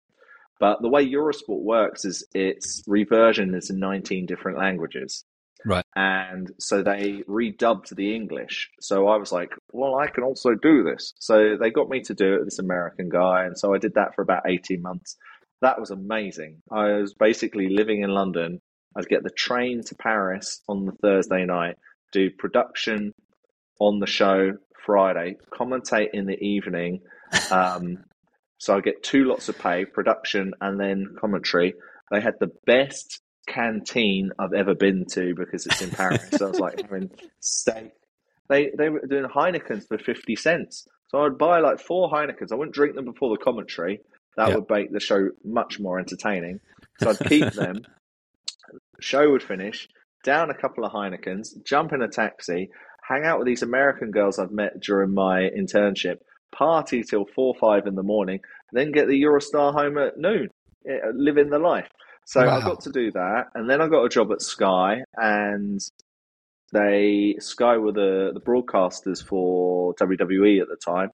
But the way Eurosport works is its reversion is in 19 different languages. Right. And so they redubbed the English. So I was like, well, I can also do this. So they got me to do it, this American guy. And so I did that for about 18 months. That was amazing. I was basically living in London. I'd get the train to Paris on the Thursday night, do production on the show Friday, commentate in the evening. Um, so I get two lots of pay, production and then commentary. They had the best canteen I've ever been to because it's in Paris. so I was like having steak. They they were doing Heinekens for fifty cents. So I'd buy like four Heinekens. I wouldn't drink them before the commentary. That yeah. would make the show much more entertaining. So I'd keep them. show would finish. Down a couple of Heinekens, jump in a taxi, hang out with these American girls I've met during my internship, party till four five in the morning, then get the Eurostar home at noon, uh, living the life. So wow. I got to do that, and then I got a job at Sky, and they Sky were the the broadcasters for WWE at the time,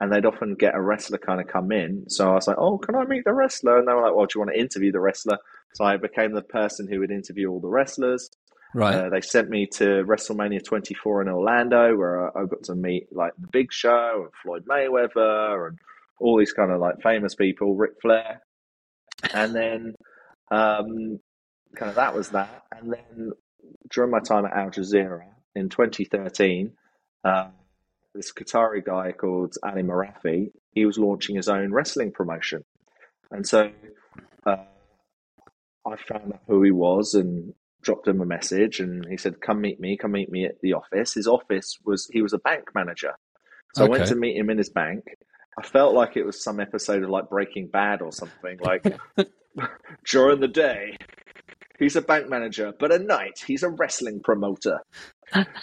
and they'd often get a wrestler kind of come in. So I was like, "Oh, can I meet the wrestler?" And they were like, "Well, do you want to interview the wrestler?" So I became the person who would interview all the wrestlers. Right. Uh, they sent me to WrestleMania 24 in Orlando, where I, I got to meet like the Big Show and Floyd Mayweather and all these kind of like famous people, Ric Flair, and then um, kind of that was that. And then during my time at Al Jazeera in 2013, uh, this Qatari guy called Ali Marafi, he was launching his own wrestling promotion. And so uh, I found out who he was and dropped him a message and he said, Come meet me, come meet me at the office. His office was, he was a bank manager. So okay. I went to meet him in his bank. I felt like it was some episode of like Breaking Bad or something. Like during the day, he's a bank manager, but at night he's a wrestling promoter.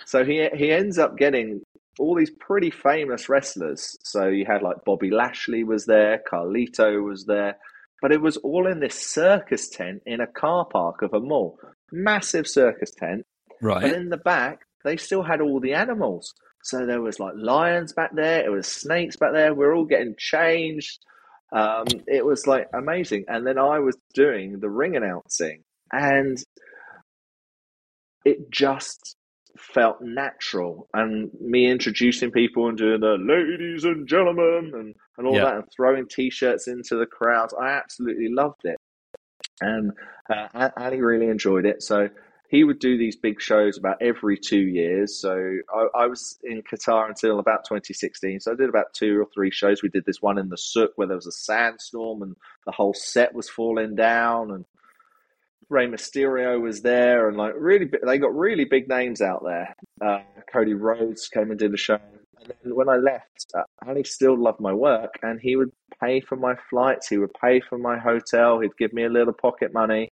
so he he ends up getting all these pretty famous wrestlers. So you had like Bobby Lashley was there, Carlito was there, but it was all in this circus tent in a car park of a mall, massive circus tent. Right. But in the back, they still had all the animals. So there was like lions back there, it was snakes back there. We are all getting changed. Um, it was like amazing. And then I was doing the ring announcing, and it just felt natural. And me introducing people and doing the ladies and gentlemen and, and all yeah. that, and throwing t shirts into the crowds, I absolutely loved it. And uh, Ali really enjoyed it. So he would do these big shows about every two years. So I, I, was in Qatar until about 2016. So I did about two or three shows. We did this one in the souk where there was a sandstorm and the whole set was falling down, and Rey Mysterio was there, and like really, they got really big names out there. Uh, Cody Rhodes came and did a show. And then when I left, uh, Ali still loved my work, and he would pay for my flights. He would pay for my hotel. He'd give me a little pocket money.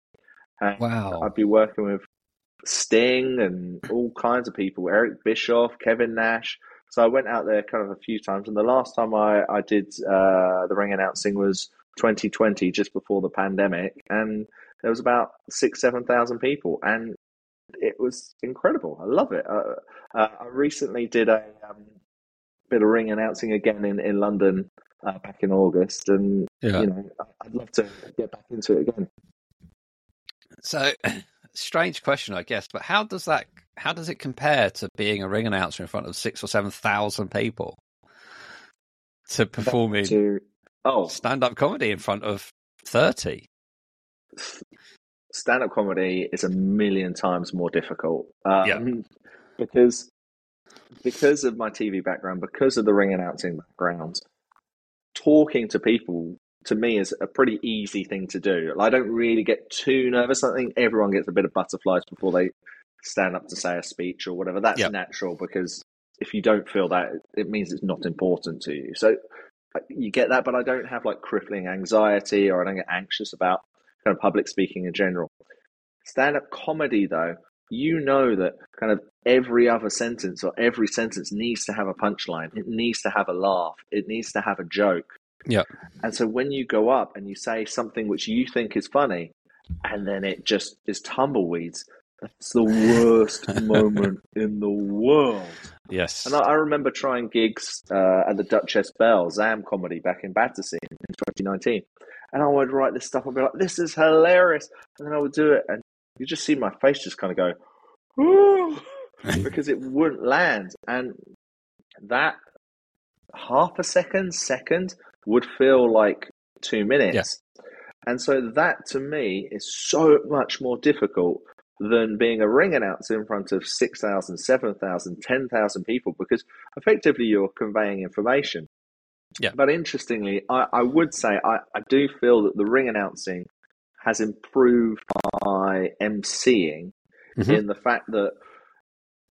And wow! I'd be working with Sting and all kinds of people, Eric Bischoff, Kevin Nash. So I went out there kind of a few times, and the last time I I did uh, the ring announcing was 2020, just before the pandemic, and there was about six seven thousand people, and it was incredible. I love it. Uh, uh, I recently did a um, bit of ring announcing again in in London uh, back in August, and yeah. you know I'd love to get back into it again. So strange question, I guess, but how does that how does it compare to being a ring announcer in front of six or seven thousand people to performing to, oh stand up comedy in front of thirty? Stand up comedy is a million times more difficult. Um, yeah. because because of my TV background, because of the ring announcing background, talking to people to me is a pretty easy thing to do. I don't really get too nervous. I think everyone gets a bit of butterflies before they stand up to say a speech or whatever. That's yep. natural because if you don't feel that, it means it's not important to you. So you get that, but I don't have like crippling anxiety or I don't get anxious about kind of public speaking in general. Stand up comedy, though, you know that kind of every other sentence or every sentence needs to have a punchline. It needs to have a laugh. It needs to have a joke. Yeah. And so when you go up and you say something which you think is funny, and then it just is tumbleweeds, that's the worst moment in the world. Yes. And I, I remember trying gigs uh, at the Duchess Belle, Zam comedy back in Battersea in 2019. And I would write this stuff and be like, this is hilarious. And then I would do it. And you just see my face just kind of go, because it wouldn't land. And that half a second, second would feel like two minutes. And so that to me is so much more difficult than being a ring announcer in front of 6,000, 7,000, 10,000 people because effectively you're conveying information. Yeah. But interestingly, I, I would say I, I do feel that the ring announcing has improved by emceeing mm-hmm. in the fact that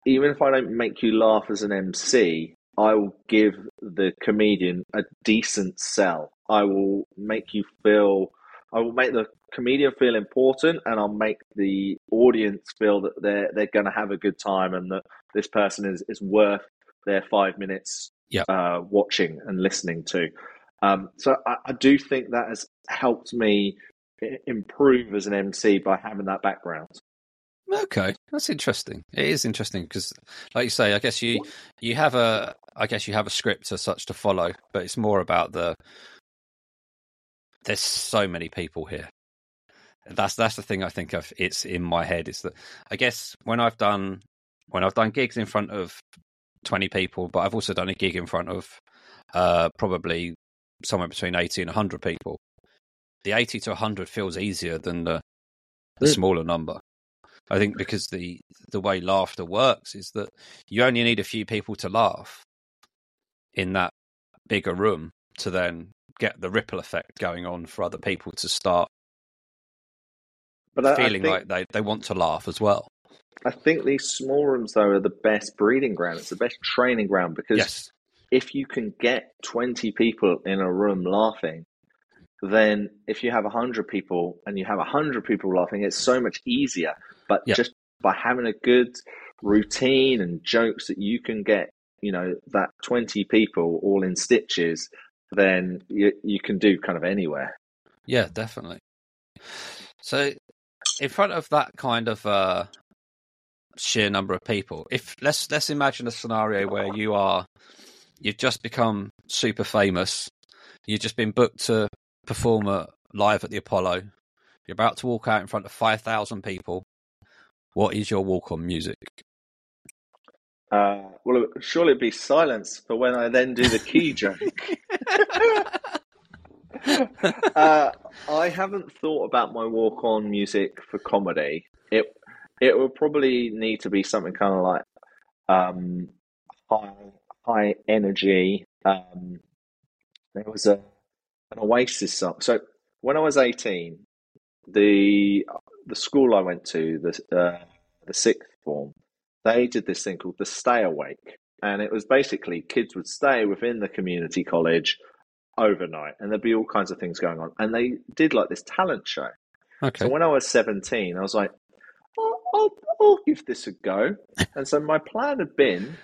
even if I don't make you laugh as an MC, I will give the comedian a decent sell. I will make you feel, I will make the comedian feel important, and I'll make the audience feel that they're they're going to have a good time and that this person is is worth their five minutes yeah. uh, watching and listening to. Um, so I, I, do think that has helped me improve as an MC by having that background. Okay, that's interesting. It is interesting because, like you say, I guess you you have a I guess you have a script as such to follow, but it's more about the. There's so many people here. That's that's the thing I think of. It's in my head. Is that I guess when I've done when I've done gigs in front of twenty people, but I've also done a gig in front of uh, probably somewhere between eighty and hundred people the 80 to 100 feels easier than the, the smaller number. I think because the the way laughter works is that you only need a few people to laugh in that bigger room to then get the ripple effect going on for other people to start but I, feeling I think, like they, they want to laugh as well. I think these small rooms though are the best breeding ground. It's the best training ground because yes. if you can get twenty people in a room laughing, then if you have 100 people and you have 100 people laughing, it's so much easier. But just by having a good routine and jokes that you can get, you know, that 20 people all in stitches, then you, you can do kind of anywhere. Yeah, definitely. So, in front of that kind of uh, sheer number of people, if let's let's imagine a scenario where you are, you've just become super famous, you've just been booked to performer live at the Apollo. You're about to walk out in front of 5,000 people. What is your walk on music? Uh, well, surely it'd be silence for when I then do the key joke. uh, I haven't thought about my walk on music for comedy. It it would probably need to be something kind of like um, high high energy. Um, there was a an Oasis song. So when I was eighteen, the the school I went to, the uh, the sixth form, they did this thing called the Stay Awake, and it was basically kids would stay within the community college overnight, and there'd be all kinds of things going on, and they did like this talent show. Okay. So when I was seventeen, I was like, I'll, I'll, I'll give this a go, and so my plan had been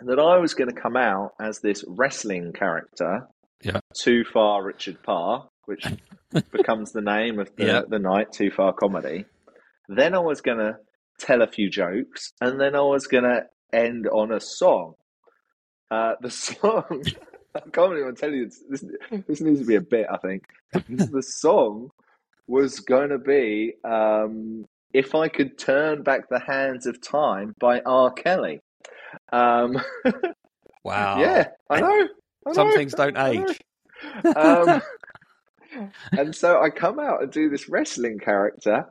that I was going to come out as this wrestling character yeah. Too Far Richard Parr, which becomes the name of the, yeah. the night, Too Far Comedy. Then I was going to tell a few jokes, and then I was going to end on a song. Uh, the song, I can't even tell you, this, this needs to be a bit, I think. the song was going to be um, If I Could Turn Back the Hands of Time by R. Kelly. Um, wow. Yeah, I know. Some things don't age. Um, and so I come out and do this wrestling character,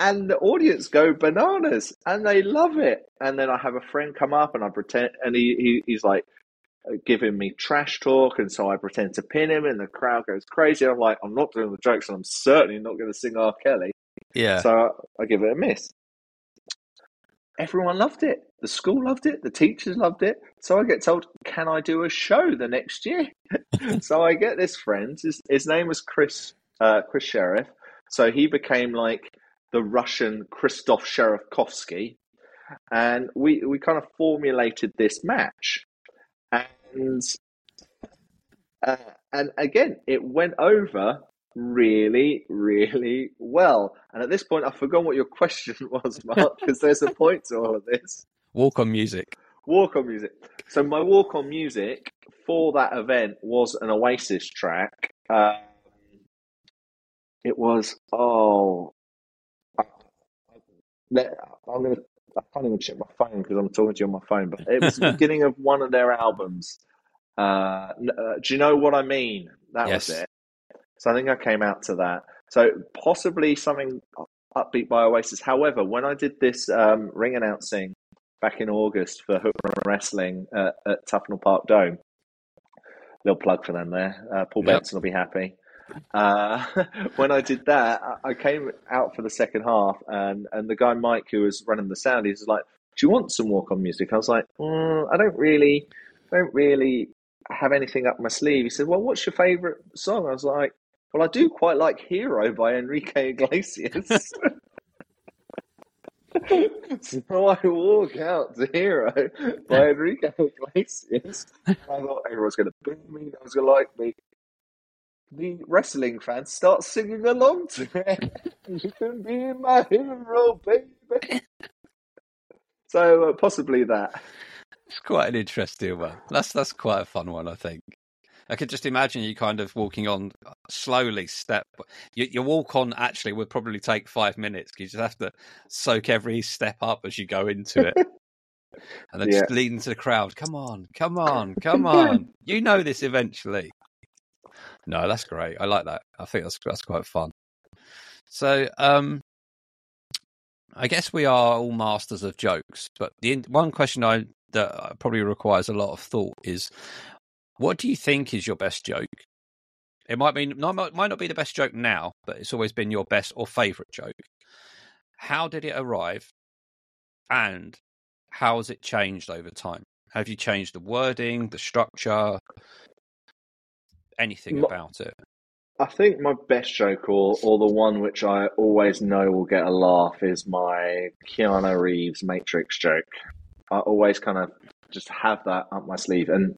and the audience go bananas and they love it. And then I have a friend come up and I pretend, and he, he he's like, uh, giving me trash talk, and so I pretend to pin him, and the crowd goes crazy. I'm like, I'm not doing the jokes, and I'm certainly not going to sing R. Kelly. Yeah. So I, I give it a miss. Everyone loved it. The school loved it. The teachers loved it. So I get told, "Can I do a show the next year?" so I get this friend. His, his name was Chris uh, Chris Sheriff. So he became like the Russian Christoph Sherifkovsky, and we we kind of formulated this match, and uh, and again it went over really really well. And at this point, I've forgotten what your question was, Mark, because there's a point to all of this. Walk on music. Walk on music. So my walk on music for that event was an Oasis track. Um, it was oh, I'm gonna. I can't even check my phone because I'm talking to you on my phone. But it was the beginning of one of their albums. Uh, uh, do you know what I mean? That Yes. was it. So I think I came out to that. So possibly something upbeat by Oasis. However, when I did this um, ring announcing back in August for Hookman Wrestling uh, at Tufnell Park Dome, little plug for them there. Uh, Paul Yep. Benson will be happy. Uh, when I did that, I- came out for the second half, and, and the guy Mike who was running the sound, he was like, "Do you want some walk on music?" I was like, mm, "I don't really, don't really have anything up my sleeve." He said, "Well, what's your favourite song?" I was like, "Well, I do quite like Hero by Enrique Iglesias." so I walk out to Hero by Enrique Iglesias. I thought everyone's going to boo me, no one's going to like me. The wrestling fans start singing along to it. you can be my hero, baby. So uh, possibly that. It's quite an interesting one. That's that's quite a fun one, I think. I could just imagine you kind of walking on slowly, step. Your, your walk on actually would probably take five minutes because you just have to soak every step up as you go into it, and then just leading to the crowd. Come on, come on, come on! You know this eventually. No, that's great. I like that. I think that's that's quite fun. So, um, I guess we are all masters of jokes, but the one question I that probably requires a lot of thought is, what do you think is your best joke? It might be not might not be the best joke now, but it's always been your best or favorite joke. How did it arrive, and how has it changed over time? Have you changed the wording, the structure, anything Mo- about it? I think my best joke, or or the one which I always know will get a laugh, is my Keanu Reeves Matrix joke. I always kind of just have that up my sleeve, and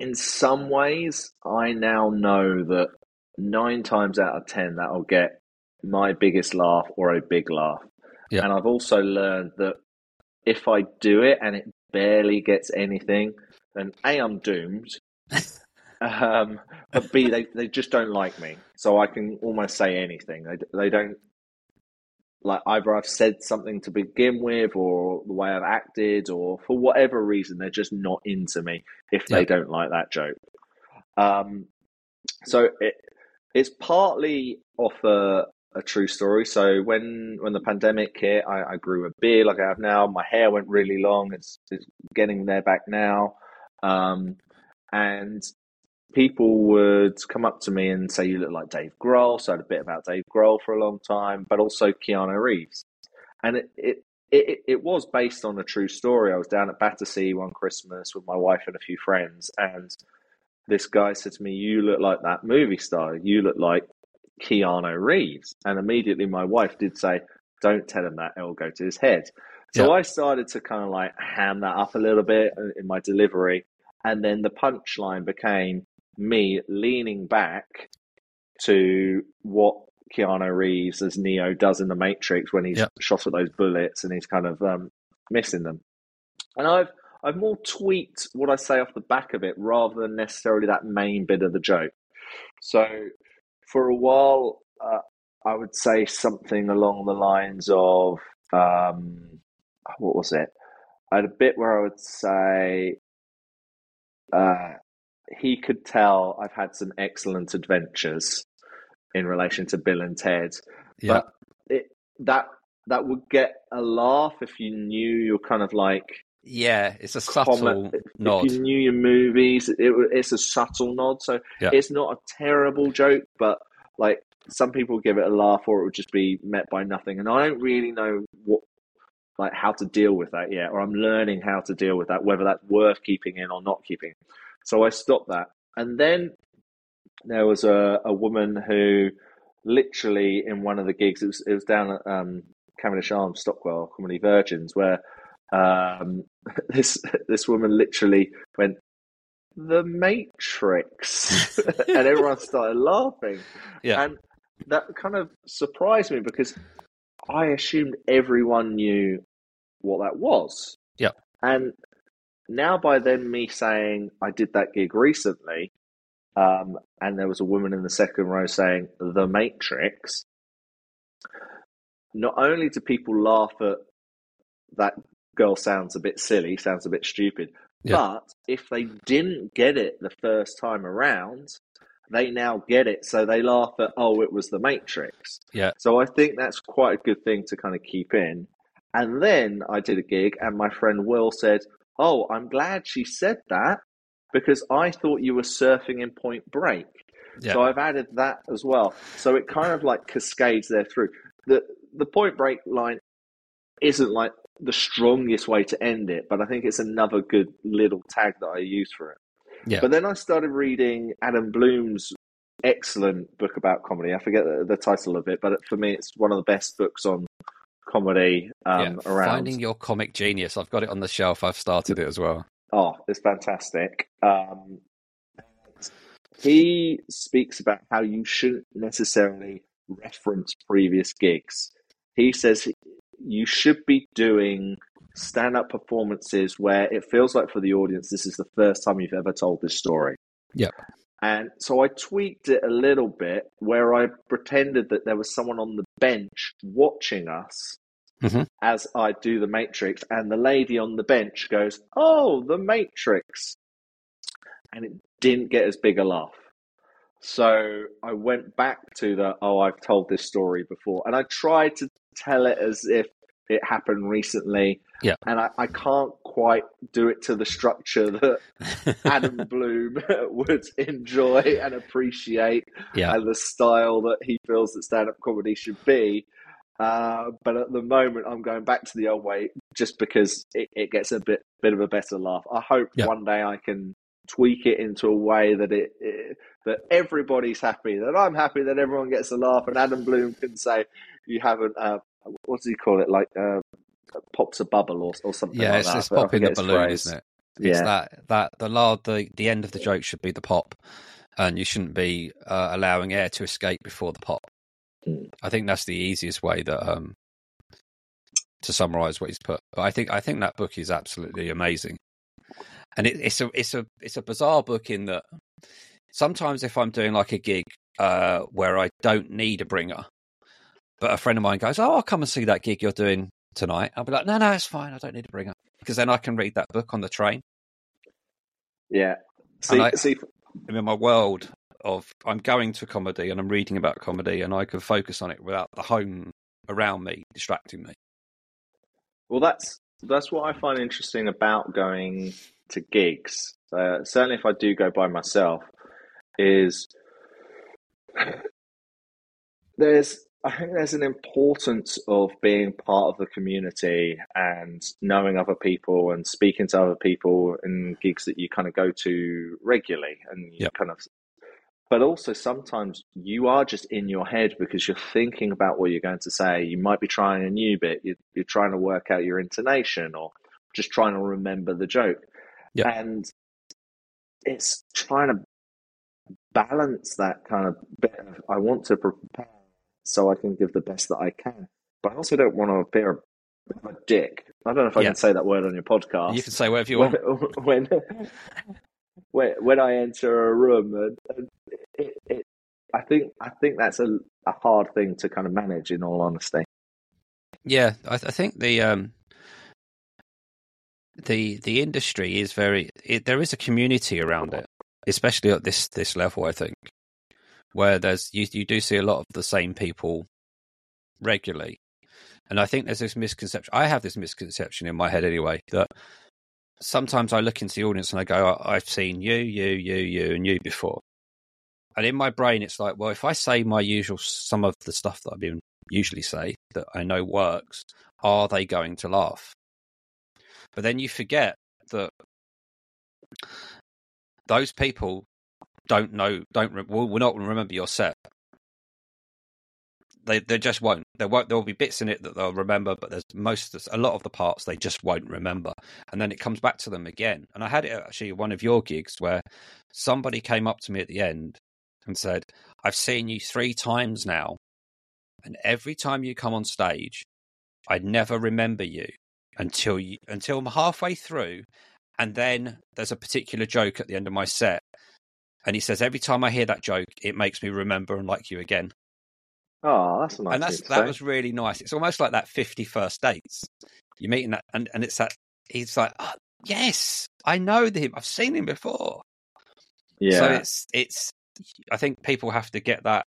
in some ways, I now know that nine times out of ten that'll get my biggest laugh or a big laugh. Yeah. And I've also learned that if I do it and it barely gets anything, then A, I'm doomed. um, but B, they, they just don't like me. So I can almost say anything. They, they don't like either I've said something to begin with or the way I've acted or for whatever reason, they're just not into me if they Yeah. don't like that joke. Um, so it, it's partly off a, a true story. So when when the pandemic hit, I, I grew a beard like I have now. My hair went really long. It's, it's getting there back now. Um, and people would come up to me and say, "You look like Dave Grohl." So I had a bit about Dave Grohl for a long time, but also Keanu Reeves. And it it, it, it was based on a true story. I was down at Battersea one Christmas with my wife and a few friends, and this guy said to me, "You look like that movie star. You look like Keanu Reeves." And immediately my wife did say, "Don't tell him that; it'll go to his head." So I started to kind of like ham that up a little bit in my delivery, and then the punchline became me leaning back to what Keanu Reeves as Neo does in the Matrix when he's Yep. shot at those bullets and he's kind of um, missing them. And I've I've more tweaked what I say off the back of it rather than necessarily that main bit of the joke. So for a while, uh, I would say something along the lines of um, what was it? I had a bit where I would say uh, he could tell I've had some excellent adventures in relation to Bill and Ted, Yeah, but it, that that would get a laugh if you knew you're kind of like Yeah, it's a subtle comment. nod. If you knew your movies, it, it's a subtle nod. So Yeah. it's not a terrible joke, but like some people give it a laugh, or it would just be met by nothing. And I don't really know what, like, how to deal with that yet, or I'm learning how to deal with that, whether that's worth keeping in or not keeping. So I stopped that, and then there was a, a woman who literally in one of the gigs, it was, it was down at um, Cavendish Arms, Stockwell Comedy Virgins, where um, this this woman literally went, "The Matrix," and everyone started laughing, Yeah. and that kind of surprised me because I assumed everyone knew what that was. Yeah. and now by then me saying I did that gig recently, um, and there was a woman in the second row saying "The Matrix." Not only do people laugh at that girl sounds a bit silly, sounds a bit stupid, Yeah. but if they didn't get it the first time around, they now get it, so they laugh at oh, it was The Matrix. Yeah. So I think that's quite a good thing to kind of keep in. And then I did a gig, and my friend Will said, "Oh, I'm glad she said that because I thought you were surfing in Point Break." Yeah. So I've added that as well. So it kind of like cascades there through. The the Point Break line isn't like the strongest way to end it, but I think it's another good little tag that I use for it. Yeah. But then I started reading Adam Bloom's excellent book about comedy. I forget the, the title of it, but for me, it's one of the best books on comedy um, yeah. around. Finding your comic genius. I've got it on the shelf. I've started it as well. Oh, it's fantastic. Um, he speaks about how you shouldn't necessarily reference previous gigs. He says you should be doing stand up performances where it feels like for the audience this is the first time you've ever told this story. Yep. And so I tweaked it a little bit where I pretended that there was someone on the bench watching us Mhm. as I do the Matrix, and the lady on the bench goes, Oh, the Matrix. And it didn't get as big a laugh. So I went back to the, Oh, I've told this story before. And I tried to tell it as if it happened recently. Yeah. And I, I can't quite do it to the structure that Adam Bloom would enjoy and appreciate yeah. and the style that he feels that stand up comedy should be. Uh, but at the moment, I'm going back to the old way just because it, it gets a bit bit of a better laugh. I hope Yeah. one day I can tweak it into a way that it, it that everybody's happy, that I'm happy, that everyone gets a laugh, and Adam Bloom can say, "You haven't." Uh, what does he call it? Like uh, pops a bubble or or something. Yeah, like it's, that. it's popping the balloon, phrase. isn't it? It's Yeah. that that the lard the the end of the joke should be the pop, and you shouldn't be uh, allowing air to escape before the pop. Hmm. I think that's the easiest way that um to summarize what he's put. But I think I think that book is absolutely amazing, and it, it's a it's a it's a bizarre book in that sometimes if I'm doing like a gig uh where I don't need a bringer, but a friend of mine goes, "Oh, I'll come and see that gig you're doing tonight," I'll be like, "No, no, it's fine. I don't need a bringer." Because then I can read that book on the train. Yeah. See, I- see, I'm in my world of I'm going to comedy and I'm reading about comedy and I can focus on it without the home around me distracting me. Well, that's that's what I find interesting about going to gigs. Uh, certainly, if I do go by myself, is there's I think there's an importance of being part of the community and knowing other people and speaking to other people in gigs that you kind of go to regularly and you Yep. kind of but also sometimes you are just in your head because you're thinking about what you're going to say. You might be trying a new bit. You're, you're trying to work out your intonation or just trying to remember the joke. Yep. And it's trying to balance that kind of bit of I want to prepare so I can give the best that I can, but I also don't want to appear a a dick. I don't know if I Yeah. can say that word on your podcast You can say whatever you want. when when when I enter a room, and, and it, it, I think I think that's a, a hard thing to kind of manage. In all honesty, Yeah, I, I think the um the the industry is very it, there is a community around it, especially at this this level. I think where there's you you do see a lot of the same people regularly, and I think there's this misconception. I have this misconception in my head anyway that sometimes I look into the audience and I go, I've seen you, you, you, you, and you before. And in my brain, it's like, well, if I say my usual, some of the stuff that I've been usually say that I know works, are they going to laugh? But then you forget that those people don't know, don't will, will not remember your set. They they just won't. There won't. There will be bits in it that they'll remember, but there's most a lot of the parts they just won't remember, and then it comes back to them again. And I had it actually one of your gigs where somebody came up to me at the end and said, "I've seen you three times now, and every time you come on stage, I'd never remember you until you until I'm halfway through, and then there's a particular joke at the end of my set, and he says every time I hear that joke, it makes me remember and like you again. Oh, that's a nice. And that's that was really nice. It's almost like that 50 first dates. You're meeting that, and, and it's that he's like, oh, yes, I know him. I've seen him before. Yeah. So it's it's. I think people have to get that.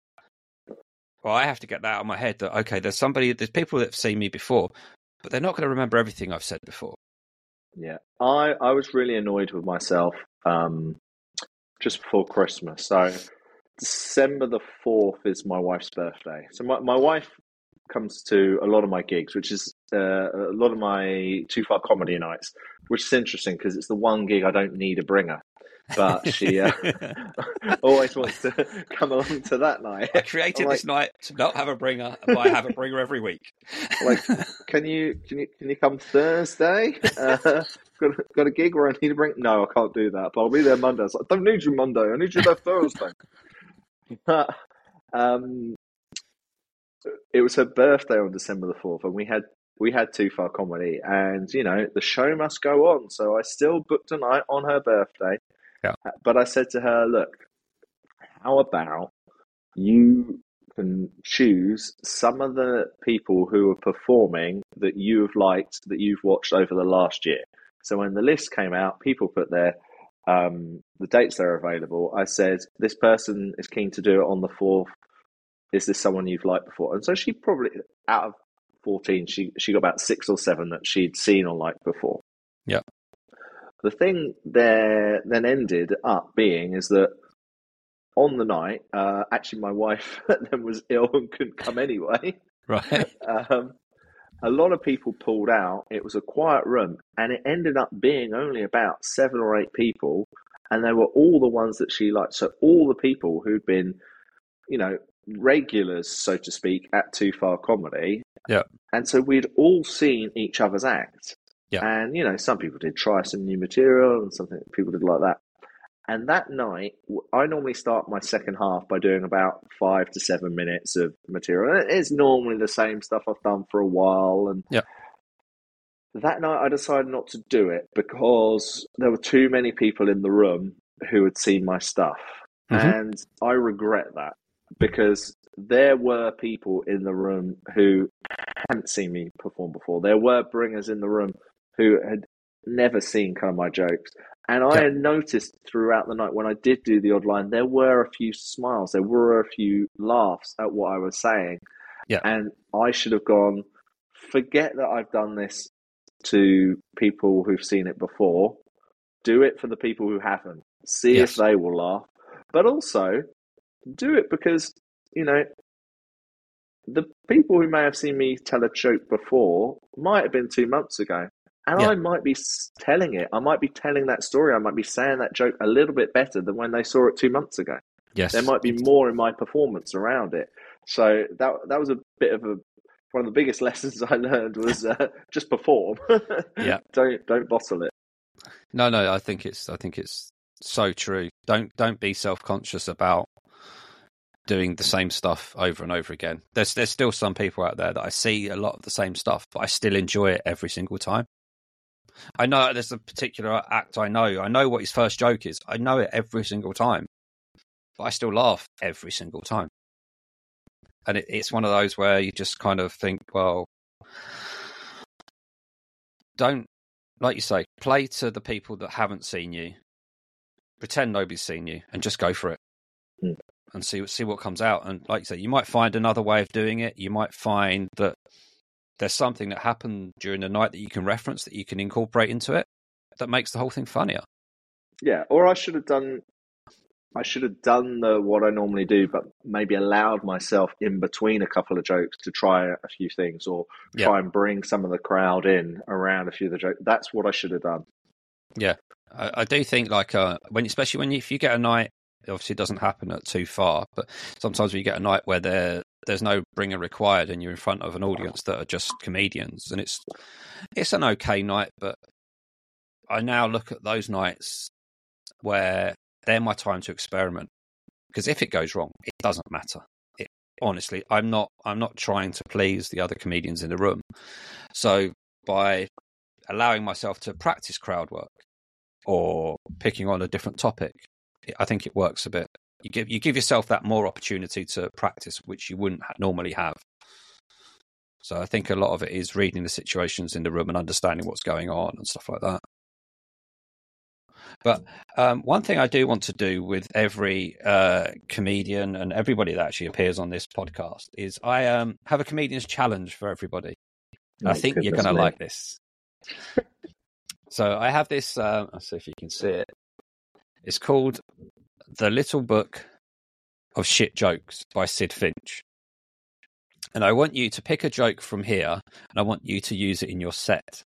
Well, I have to get that out of my head that okay, there's somebody, there's people that have seen me before, but they're not going to remember everything I've said before. Yeah, I I was really annoyed with myself um, just before Christmas. So December the fourth is my wife's birthday. So my my wife comes to a lot of my gigs, which is uh, a lot of my too far comedy nights, which is interesting because it's the one gig I don't need a bringer but she uh, always wants to come along to that night. I created like, this night to not have a bringer, but I have a bringer every week. like, can you can you can you come Thursday? Uh, got, got a gig where I need to bring? No, I can't do that. But I'll be there Monday. I, like, don't need you Monday. I need you there Thursday. But um, it was her birthday on December the fourth, and we had we had too far comedy, and you know the show must go on. So I still booked a night on her birthday yeah. Uh, but I said to her, look, how about you can choose some of the people who are performing that you have liked, that you've watched over the last year. So when the list came out, people put their um, the dates that are available. I said, this person is keen to do it on the 4th. Is this someone you've liked before? And so she probably, out of 14, she, she got about six or seven that she'd seen or liked before. Yeah. The thing there then ended up being is that on the night, uh, actually, my wife then was ill and couldn't come anyway. Right. Um, a lot of people pulled out. It was a quiet room, and it ended up being only about seven or eight people, and they were all the ones that she liked. So all the people who'd been, you know, regulars, so to speak, at Too Far Comedy. Yeah. And so we'd all seen each other's act. Yeah. And, you know, some people did try some new material and something people did like that. And that night, I normally start my second half by doing about five to seven minutes of material. And it's normally the same stuff I've done for a while. And yeah. that night, I decided not to do it because there were too many people in the room who had seen my stuff. Mm-hmm. And I regret that because there were people in the room who hadn't seen me perform before. There were bringers in the room who had never seen kind of my jokes. And I had noticed throughout the night when I did do the odd line, there were a few smiles, there were a few laughs at what I was saying. Yeah. And I should have gone, forget that I've done this to people who've seen it before. Do it for the people who haven't. See yes. if they will laugh. But also do it because, you know, the people who may have seen me tell a joke before might have been two months ago. And yeah. I might be telling it. I might be telling that story. I might be saying that joke a little bit better than when they saw it two months ago. Yes, there might be more in my performance around it. So that that was a bit of a one of the biggest lessons I learned was uh, just perform. yeah, don't don't bottle it. No, no, I think it's I think it's so true. Don't don't be self conscious about doing the same stuff over and over again. There's there's still some people out there that I see a lot of the same stuff, but I still enjoy it every single time. I know there's a particular act I know. I know what his first joke is. I know it every single time, but I still laugh every single time. And it, it's one of those where you just kind of think, well, don't, like you say, play to the people that haven't seen you. Pretend nobody's seen you, and just go for it, mm. and see see what comes out. And like you say, you might find another way of doing it. You might find that there's something that happened during the night that you can reference that you can incorporate into it that makes the whole thing funnier. Yeah, or I should have done. I should have done the what I normally do, but maybe allowed myself in between a couple of jokes to try a few things, or Yeah. try and bring some of the crowd in around a few of the jokes. That's what I should have done. Yeah, I, I do think like uh, when especially when you, if you get a night, it obviously it doesn't happen at too far, but sometimes when you get a night where there there's no bringer required and you're in front of an audience that are just comedians, and it's it's an okay night, but I now look at those nights where they're my time to experiment because if it goes wrong, it doesn't matter. It, honestly, I'm not I'm not trying to please the other comedians in the room, so by allowing myself to practice crowd work or picking on a different topic, I think it works a bit. You give you give yourself that more opportunity to practice, which you wouldn't normally have. So I think a lot of it is reading the situations in the room and understanding what's going on and stuff like that. But um, one thing I do want to do with every uh, comedian and everybody that actually appears on this podcast is I um, have a comedian's challenge for everybody. I think you're going to like this. so I have this. Uh, I'll see if you can see it. It's called "The Little Book of Shit Jokes" by Sid Finch. And I want you to pick a joke from here, and I want you to use it in your set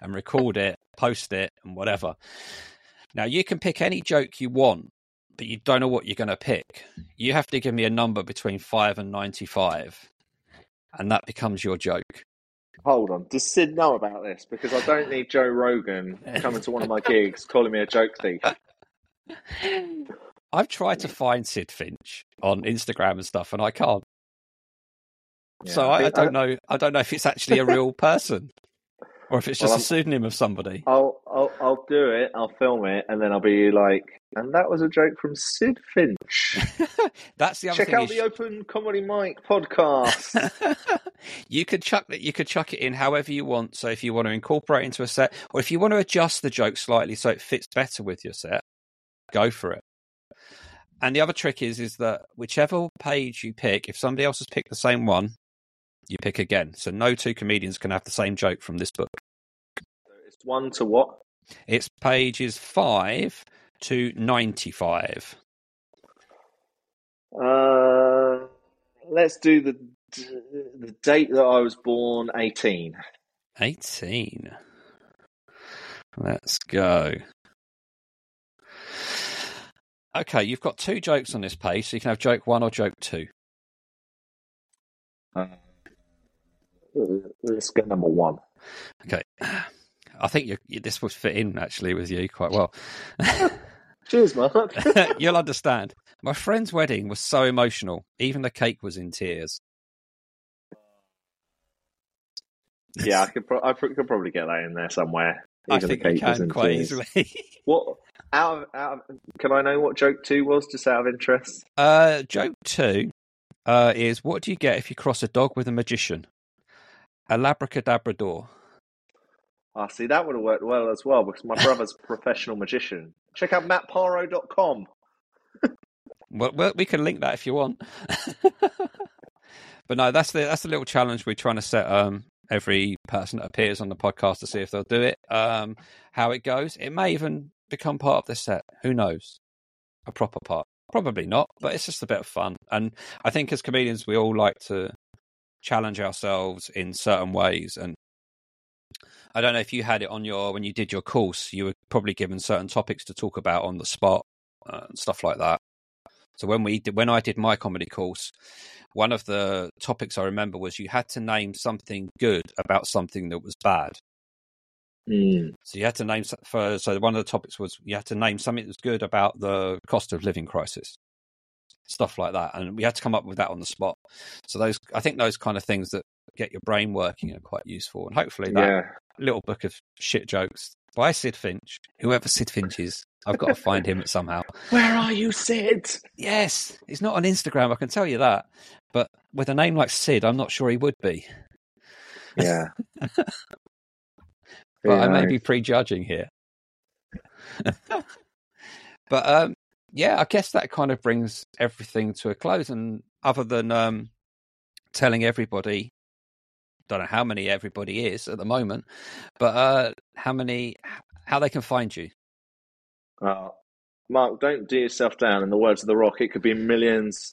and record it, post it, and whatever. Now you can pick any joke you want, but you don't know what you're going to pick. You have to give me a number between five and ninety-five, and that becomes your joke. Hold on. Does Sid know about this? Because I don't need Joe Rogan coming to one of my gigs calling me a joke thief. I've tried to find Sid Finch on Instagram and stuff, and I can't. so I, I don't know. I don't know if it's actually a real person or if it's just Well, a pseudonym of somebody. I'll, I'll I'll do it. I'll film it, and then I'll be like, and that was a joke from Sid Finch. That's the other Check thing. out the Open Comedy Mic podcast. you could chuck it. You could chuck it in however you want. So if you want to incorporate into a set, or if you want to adjust the joke slightly so it fits better with your set, go for it. And the other trick is is that whichever page you pick, if somebody else has picked the same one, you pick again. So no two comedians can have the same joke from this book. it's one to what? It's pages five to ninety-five. Uh, let's do the the date that I was born. Eighteen. 18. Let's go. Okay, you've got two jokes on this page, so you can have joke one or joke two. Uh, let's go number one. Okay. I think you, you, this would fit in actually with you quite well. Cheers, Mark. You'll understand. My friend's wedding was so emotional, even the cake was in tears. yeah, I could. Pro- I could probably get that in there somewhere. I think you cake was can in quite tears. easily. What? Out of, out of, can I know what joke two was, just out of interest? Uh, joke two uh, is what do you get if you cross a dog with a magician? A labracadabrador. Ah, see, that would have worked well as well because my brother's a professional magician. Check out mattparr.com. Well, well, we can link that if you want. but no, that's the that's the little challenge we're trying to set. Um, every person that appears on the podcast to see if they'll do it. Um, how it goes. It may even become part of the set. Who knows? A proper part. Probably not, but it's just a bit of fun. And I think as comedians, we all like to challenge ourselves in certain ways. And I don't know if you had it on your when you did your course, you were probably given certain topics to talk about on the spot uh, and stuff like that. So when we did, when I did my comedy course, one of the topics I remember was you had to name something good about something that was bad. Mm. So you had to name for so one of the topics was you had to name something that was good about the cost of living crisis, stuff like that, and we had to come up with that on the spot. So those I think those kind of things that get your brain working are quite useful, and hopefully that Yeah. little book of shit jokes by Sid Finch, whoever Sid Finch is, I've got to find him somehow. Where are you, Sid? Yes, he's not on Instagram, I can tell you that. But with a name like Sid, I'm not sure he would be. Yeah. But I may be prejudging here. but um, yeah, I guess that kind of brings everything to a close. And other than um, telling everybody, don't know how many everybody is at the moment, but uh, how many, how they can find you. Uh, Mark, don't do yourself down. In the words of The Rock, it could be millions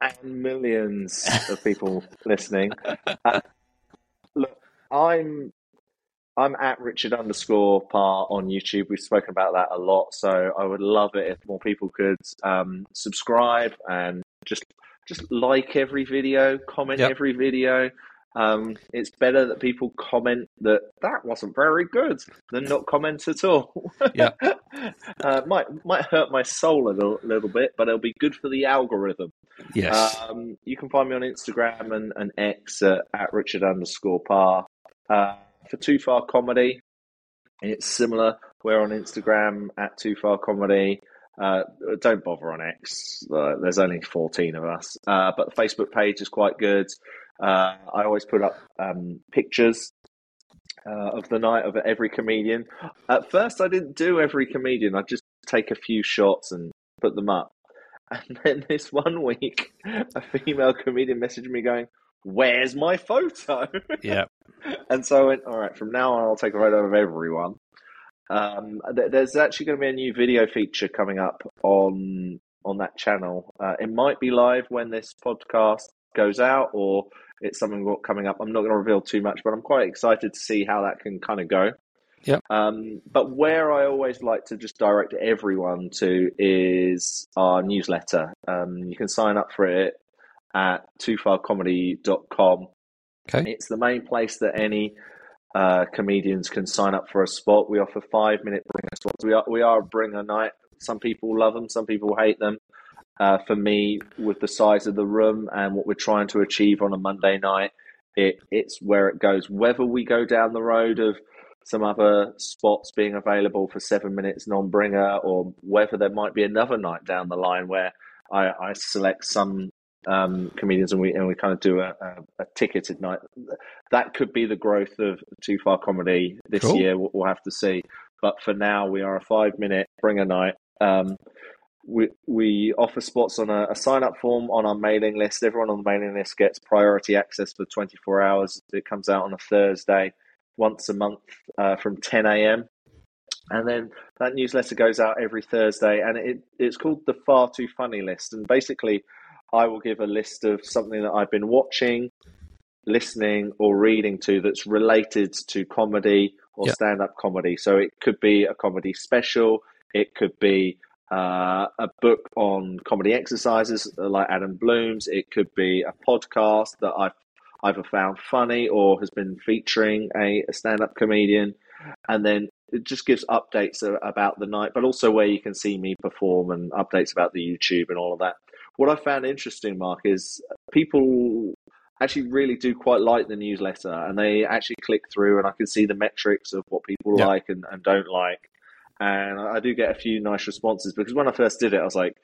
and millions of people listening. Uh, look, I'm I'm at Richard underscore Parr on YouTube. We've spoken about that a lot, so I would love it if more people could um, subscribe and just just like every video, comment Yep. every video. Um, it's better that people comment that that wasn't very good than not comment at all. Yeah. uh, might might hurt my soul a little, little bit, but it'll be good for the algorithm. Yes. Um, you can find me on Instagram and, and X at, at Richard underscore Parr Uh, for Too Far Comedy, it's similar. We're on Instagram at Too Far Comedy. Uh, don't bother on X. Uh, there's only 14 of us. Uh, but the Facebook page is quite good. Uh, I always put up um, pictures uh, of the night of every comedian. At first, I didn't do every comedian. I'd just take a few shots and put them up. And then this one week, a female comedian messaged me going, Where's my photo? yeah. and so I went, All right, from now on, I'll take a photo of everyone. Um, th- there's actually going to be a new video feature coming up on on that channel. Uh, it might be live when this podcast goes out, or it's something coming up. I'm not going to reveal too much, but I'm quite excited to see how that can kind of go. Yeah. Um, but where I always like to just direct everyone to is our newsletter. Um, you can sign up for it at toofarcomedy.com. Okay. It's the main place that any uh, comedians can sign up for a spot. We offer five minute bringer spots. We are we are a bringer night. Some people love them, some people hate them. Uh, for me, with the size of the room and what we're trying to achieve on a Monday night, it it's where it goes. Whether we go down the road of some other spots being available for seven minutes non-bringer, or whether there might be another night down the line where I, I select some um, comedians and we and we kind of do a, a, a ticketed night. That could be the growth of Too Far Comedy this Cool. year. We'll, we'll have to see. But for now, we are a five-minute bringer night. Um, we we offer spots on a, a sign up form on our mailing list. Everyone on the mailing list gets priority access for 24 hours. It comes out on a Thursday, once a month uh, from 10 a.m. And then that newsletter goes out every Thursday, and it it's called the Far Too Funny list. And basically, I will give a list of something that I've been watching, listening, or reading to that's related to comedy or Yeah. stand up comedy. So it could be a comedy special, it could be uh, a book on comedy exercises like Adam Bloom's, it could be a podcast that I've either found funny or has been featuring a, a stand up comedian. And then it just gives updates about the night, but also where you can see me perform and updates about the YouTube and all of that. What I found interesting, Mark, is people actually really do quite like the newsletter and they actually click through and I can see the metrics of what people Yeah. like and, and don't like. And I do get a few nice responses because when I first did it, I was like,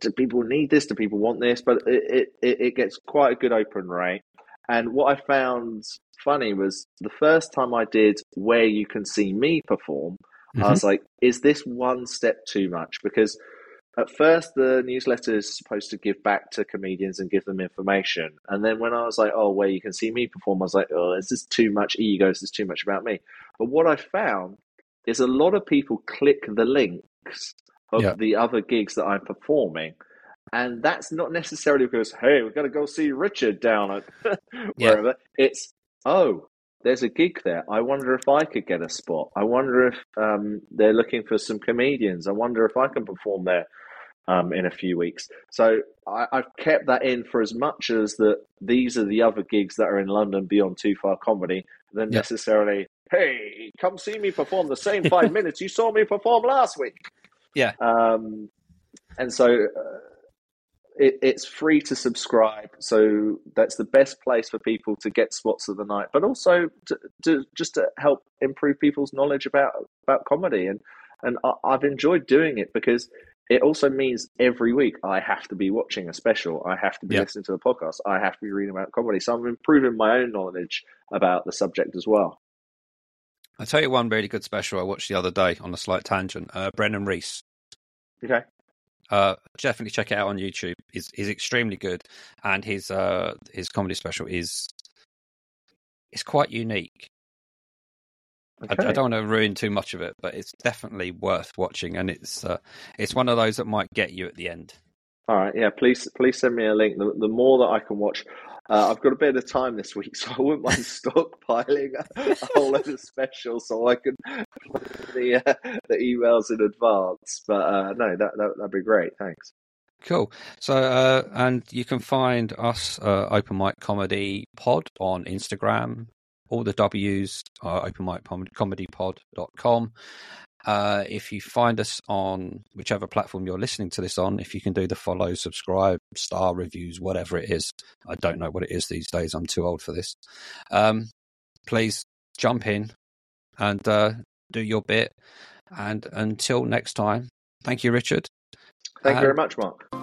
do people need this? Do people want this? But it, it, it gets quite a good open rate. And what I found funny was the first time I did where you can see me perform, I was mm-hmm. like, is this one step too much? Because at first the newsletter is supposed to give back to comedians and give them information. And then when I was like, oh, where you can see me perform, I was like, oh, this is too much ego, this is too much about me. But what I found is a lot of people click the links of Yeah. the other gigs that I'm performing. And that's not necessarily because, hey, we've got to go see Richard down at Yeah. wherever. It's, oh, there's a gig there. I wonder if I could get a spot. I wonder if um, they're looking for some comedians. I wonder if I can perform there um, in a few weeks. So I, I've kept that in for as much as that these are the other gigs that are in London beyond Too Far Comedy than Yeah. necessarily, hey, come see me perform the same five minutes you saw me perform last week. Yeah. Um, and so uh, it, it's free to subscribe. So that's the best place for people to get spots of the night, but also to, to just to help improve people's knowledge about about comedy. And and I, I've enjoyed doing it because it also means every week I have to be watching a special. I have to be Yeah. listening to a podcast. I have to be reading about comedy. So I'm improving my own knowledge about the subject as well. I'll tell you one really good special I watched the other day on a slight tangent. Uh, Brennan Reece. Okay. Uh, definitely check it out on YouTube. He's, he's extremely good, and his uh, his comedy special is is quite unique. Okay. I, I, don't want to ruin too much of it, but it's definitely worth watching, and it's uh, it's one of those that might get you at the end. All right, yeah. Please, please send me a link. The, the more that I can watch, uh, I've got a bit of time this week, so I wouldn't mind stockpiling a, a whole lot of specials so I can the uh, the emails in advance. But uh, no, that, that that'd be great. Thanks. Cool. So, uh, and you can find us uh, Open Mic Comedy Pod on Instagram. All the W's are openmiccomedypod.com. Uh, if you find us on whichever platform you're listening to this on, if you can do the follow, subscribe, star reviews, whatever it is, I don't know what it is these days. I'm too old for this. Um, please jump in and uh, do your bit. And until next time, thank you, Richard. Thank you very much, Mark.